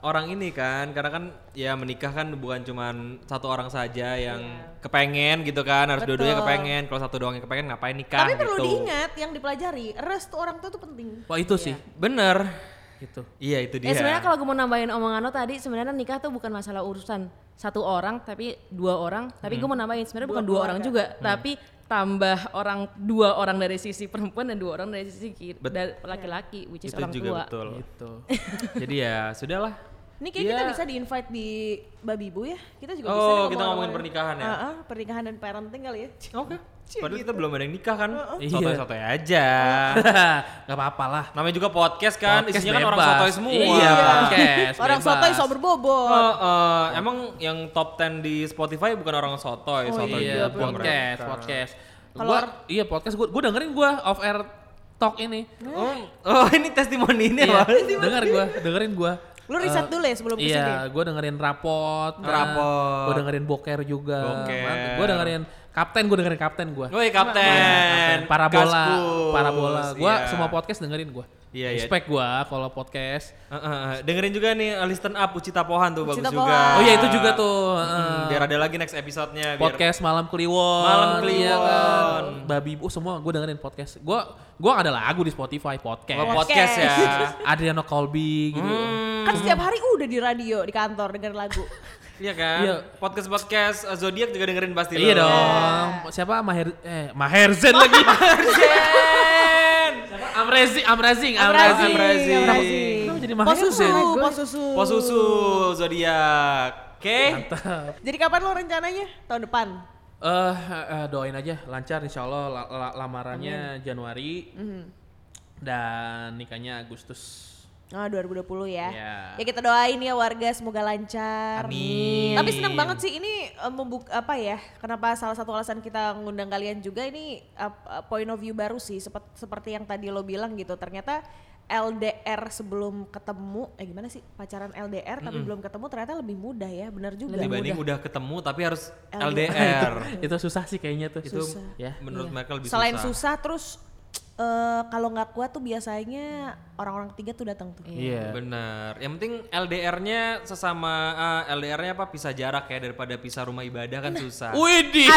orang ini kan, karena kan ya menikah kan bukan cuman satu orang saja yang kepengen gitu kan, harus dua-duanya kepengen. Kalau satu doang yang kepengen ngapain nikah Tapi gitu. perlu diingat yang dipelajari, restu orang tua tuh penting. wah itu sih Bener. gitu Iya itu dia. Eh sebenarnya kalau gue mau nambahin omongan lo tadi sebenarnya nikah tuh bukan masalah urusan satu orang tapi dua orang tapi gue mau nambahin sebenarnya bukan dua orang juga tapi tambah orang dua orang dari sisi perempuan dan dua orang dari sisi laki-laki which is itu orang juga tua. betul. gitu Jadi ya sudahlah. Ini kayak kita Iya. bisa di-invite di Babi Bu ya. Kita juga Oh, bisa nih kita ngomongin pernikahan ya? Ah, ah, pernikahan dan parenting kali ya. Oke. Padahal kita belum ada yang nikah kan. Iya. Sotoy-sotoy aja. nggak apa-apa lah Namanya juga podcast kan, Podcast isinya kan orang bebas. sotoy semua. iya podcast Orang bebas. sotoy so berbobot. Oh, eh, emang yang top 10 di Spotify bukan orang sotoy, Oh, sotoy iya, juga podcast, mereka. podcast. Kalau- Gua, iya podcast gua, gua dengerin gua off air talk ini. Oh, oh ini testimoni ini Iya, apa? denger gua, dengerin gua. Lu riset dulu ya sebelum ke sini. Iya, gua dengerin rapot, kan. Rapot. Gua dengerin boker juga. Boker. Gua dengerin Kapten gue dengerin kapten gue. Woi kapten. Parabola, Kaskus. parabola. Gue Iya. semua podcast dengerin gue. Iya, iya. Respect gue kalau podcast. Uh, uh, uh. Dengerin juga nih uh, Listen Up Ucita Pohan tuh Ucita bagus Pohan. juga. Oh iya itu juga tuh. Hmm, eh, biar ada lagi next episode-nya. biar- podcast malam kliwon Malam iya Kliwon. kan? babi bu semua gue dengerin podcast gue gue ada lagu di Spotify podcast Oh, podcast ya. Adriano Colby gitu Hmm. Kan setiap hari udah di radio, di kantor dengerin lagu. Iya kan? Iya. Podcast-podcast uh, Zodiac juga dengerin pasti iya dong siapa Maher eh Maherzen lagi Maherzen. Amrezi Amrazing Amrazing. Amrazing. Amrazing. Kenapa jadi Pos susu, Maherzen pos susu. Pos susu Zodiac. Oke. Jadi kapan lo rencananya? Tahun depan? Eh, eh, doain aja lancar insya Allah la- la- lamarannya Januari Mhm. dan nikahnya Agustus Oh 2020 ya. Iya. Ya kita doain ya warga semoga lancar. Amin. Tapi senang banget sih ini eh, membuk apa ya? Kenapa salah satu alasan kita ngundang kalian juga ini uh, point of view baru sih sepet- seperti yang tadi lo bilang gitu. Ternyata LDR sebelum ketemu eh gimana sih pacaran LDR tapi belum ketemu ternyata lebih mudah ya. Benar juga. Dibanding udah ketemu tapi harus LDR. LDR. itu susah sih kayaknya tuh Itu Susah. ya menurut mereka lebih Selain susah. susah terus eh, kalau nggak kuat tuh biasanya orang-orang ketiga tuh datang tuh. iya Bener. Yang penting LDR-nya sesama ah, LDR-nya apa pisah jarak ya daripada pisah rumah ibadah kan susah. Widih.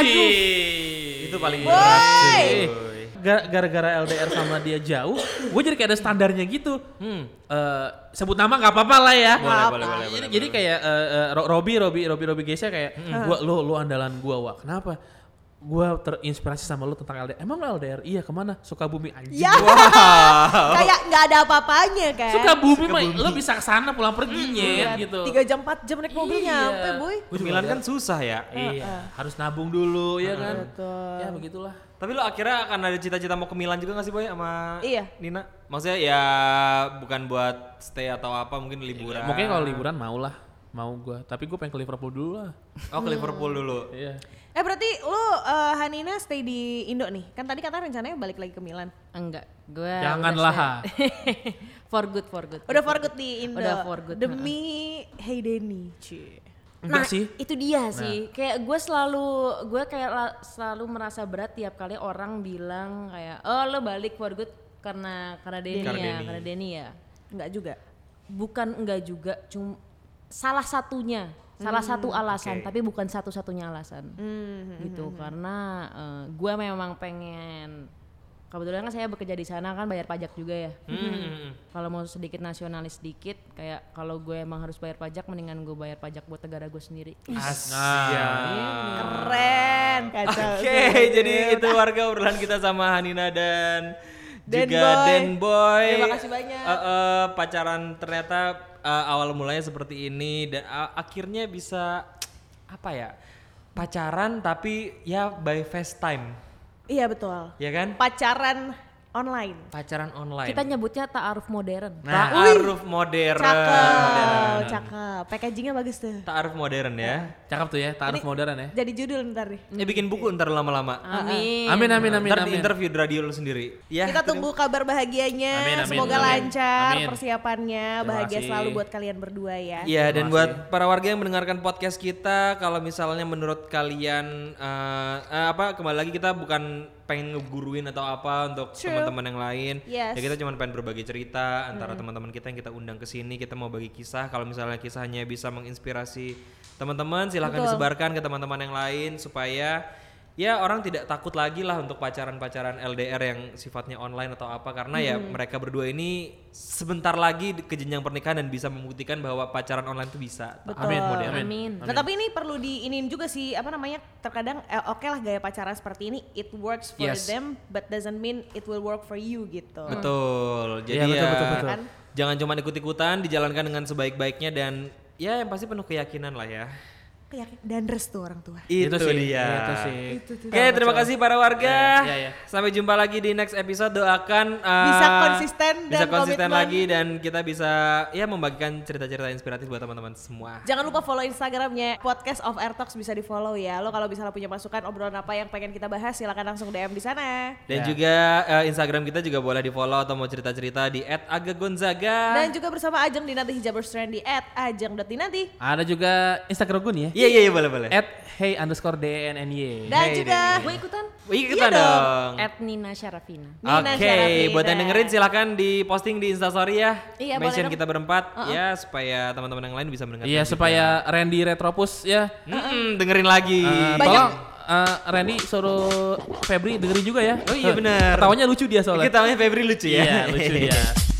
Itu paling berat Gara-gara LDR sama dia jauh, gue jadi kayak ada standarnya gitu. Hmm. Eh, sebut nama nggak apa-apa lah ya. Boleh, boleh, boleh, jadi, boleh, jadi kayak eh, eh, Ro- Robi, Robi, Robi, Robi Gesya kayak, gua lu, lu andalan gua, wah kenapa? Gua terinspirasi sama lu tentang LDR. Emang LDR? Iya ke mana? Sukabumi anjing. Ya, kayak nggak ada apa-apanya kan. Sukabumi mah, lu bisa ke sana pulang perginya gitu. Tiga jam 4 jam naik mobil Iya. nyampe boy. Ke Milan kan susah ya. Iya, harus nabung dulu ya kan. Betul. Ya begitulah. Tapi lo akhirnya akan ada cita-cita mau ke Milan juga gak sih Boy sama Iya. Nina? Maksudnya ya bukan buat stay atau apa mungkin liburan. Mungkin kalau liburan mau lah, mau gua. Tapi gue pengen ke Liverpool dulu lah. Oh ke Liverpool dulu. Iya. Eh berarti lu eh, Hanina stay di Indo nih. Kan tadi katanya rencananya balik lagi ke Milan. Enggak, gue Janganlah. for good, for good. Udah for good di Indo. Udah for good, Demi Hey Denny. Cie. Enggak nah, sih. itu dia sih. Kayak gue selalu, gue kayak la- selalu merasa berat tiap kali orang bilang kayak, oh lo balik for good karena karena Denny Karena ya, karena Denny ya. Enggak juga. Bukan enggak juga, cuma salah satunya, salah satu alasan, oke. tapi bukan satu-satunya alasan. Hmm. gitu karena eh, gue memang pengen kebetulan kan saya bekerja di sana kan bayar pajak juga ya Hmm. kalau mau sedikit nasionalis sedikit kayak kalau gue emang harus bayar pajak mendingan gue bayar pajak buat negara gue sendiri Asyik. Keren, kacau. Oke, jadi itu warga obrolan kita sama Hanina dan Dan juga Boy. Den Boy. Terima kasih banyak. Eh, eh, pacaran ternyata eh, awal mulanya seperti ini dan a- akhirnya bisa apa ya? Pacaran tapi ya by FaceTime, Iya betul. ya kan? Pacaran online. Pacaran online. kita nyebutnya ta'aruf modern Nah, Ta'aruf modern. Cakep, cakep. Packagingnya bagus tuh. Ta'aruf modern ya. Cakep tuh ya, taruh modern ya. Jadi judul ntar nih. Ya bikin buku ntar lama-lama. amin Amin amin amin Ntar di amin. interview di radio lu sendiri. Ya, Kita tunggu kabar bahagianya. Amin, amin, Semoga amin. lancar Amin. persiapannya. Terima Bahagia kasih. selalu buat kalian berdua ya. Iya dan Terima buat para warga yang mendengarkan podcast kita, kalau misalnya menurut kalian eh, eh, apa kembali lagi kita bukan pengen ngeguruin atau apa untuk teman-teman yang lain. Yes. Ya kita cuma pengen berbagi cerita antara teman-teman kita yang kita undang ke sini. Kita mau bagi kisah. Kalau misalnya kisahnya bisa menginspirasi teman-teman, silahkan Betul. disebarkan ke teman-teman yang lain supaya ya orang tidak takut lagi lah untuk pacaran-pacaran LDR yang sifatnya online atau apa karena ya mereka berdua ini sebentar lagi ke jenjang pernikahan dan bisa membuktikan bahwa pacaran online itu bisa. Betul. Amin, Mode, amin. Amin. Nah tapi ini perlu diinin juga sih apa namanya terkadang eh, oke lah gaya pacaran seperti ini it works for Yes. them but doesn't mean it will work for you gitu. Betul. Jadi Iya, betul, ya betul, betul. Kan? jangan cuma ikut-ikutan, dijalankan dengan sebaik-baiknya dan ya yang pasti penuh keyakinan lah ya. Dan restu orang tua. Itu, sih, dia. Itu sih. Oke, terima kasih para warga. Iya, iya. Sampai jumpa lagi di next episode. Doakan uh, Bisa konsisten bisa dan konsisten komitmen. lagi dan kita bisa ya membagikan cerita-cerita inspiratif buat teman-teman semua. Jangan lupa follow Instagramnya podcast of Air Talks bisa di follow ya. Lo kalau misalnya punya masukan obrolan apa yang pengen kita bahas silakan langsung DM di sana. Dan Ya. juga uh, Instagram kita juga boleh di follow atau mau cerita-cerita di @agagonzaga. Dan juga bersama Ajeng Dinanti Hijaber Strand di @ajeng.dinanti. Ada juga Instagram gue nih ya. Iya iya iya boleh boleh. At hey underscore DNNY. Dan Hey, juga Gue ikutan. Wih, kita Iya dong. dong. At Nina Syarafina. Oke, Syarafina. buat yang dengerin silahkan di posting di Instastory ya. Iya, boleh Mention dong. kita berempat ya supaya teman-teman yang lain bisa mendengar. Iya supaya Randy Retropus ya. Mm-mm, dengerin lagi. eh, Banyak- tolong eh, Randy suruh Febri dengerin juga ya. Oh iya, bener. Ketawanya lucu dia soalnya. Kita namanya Febri lucu ya. Iya lucu dia.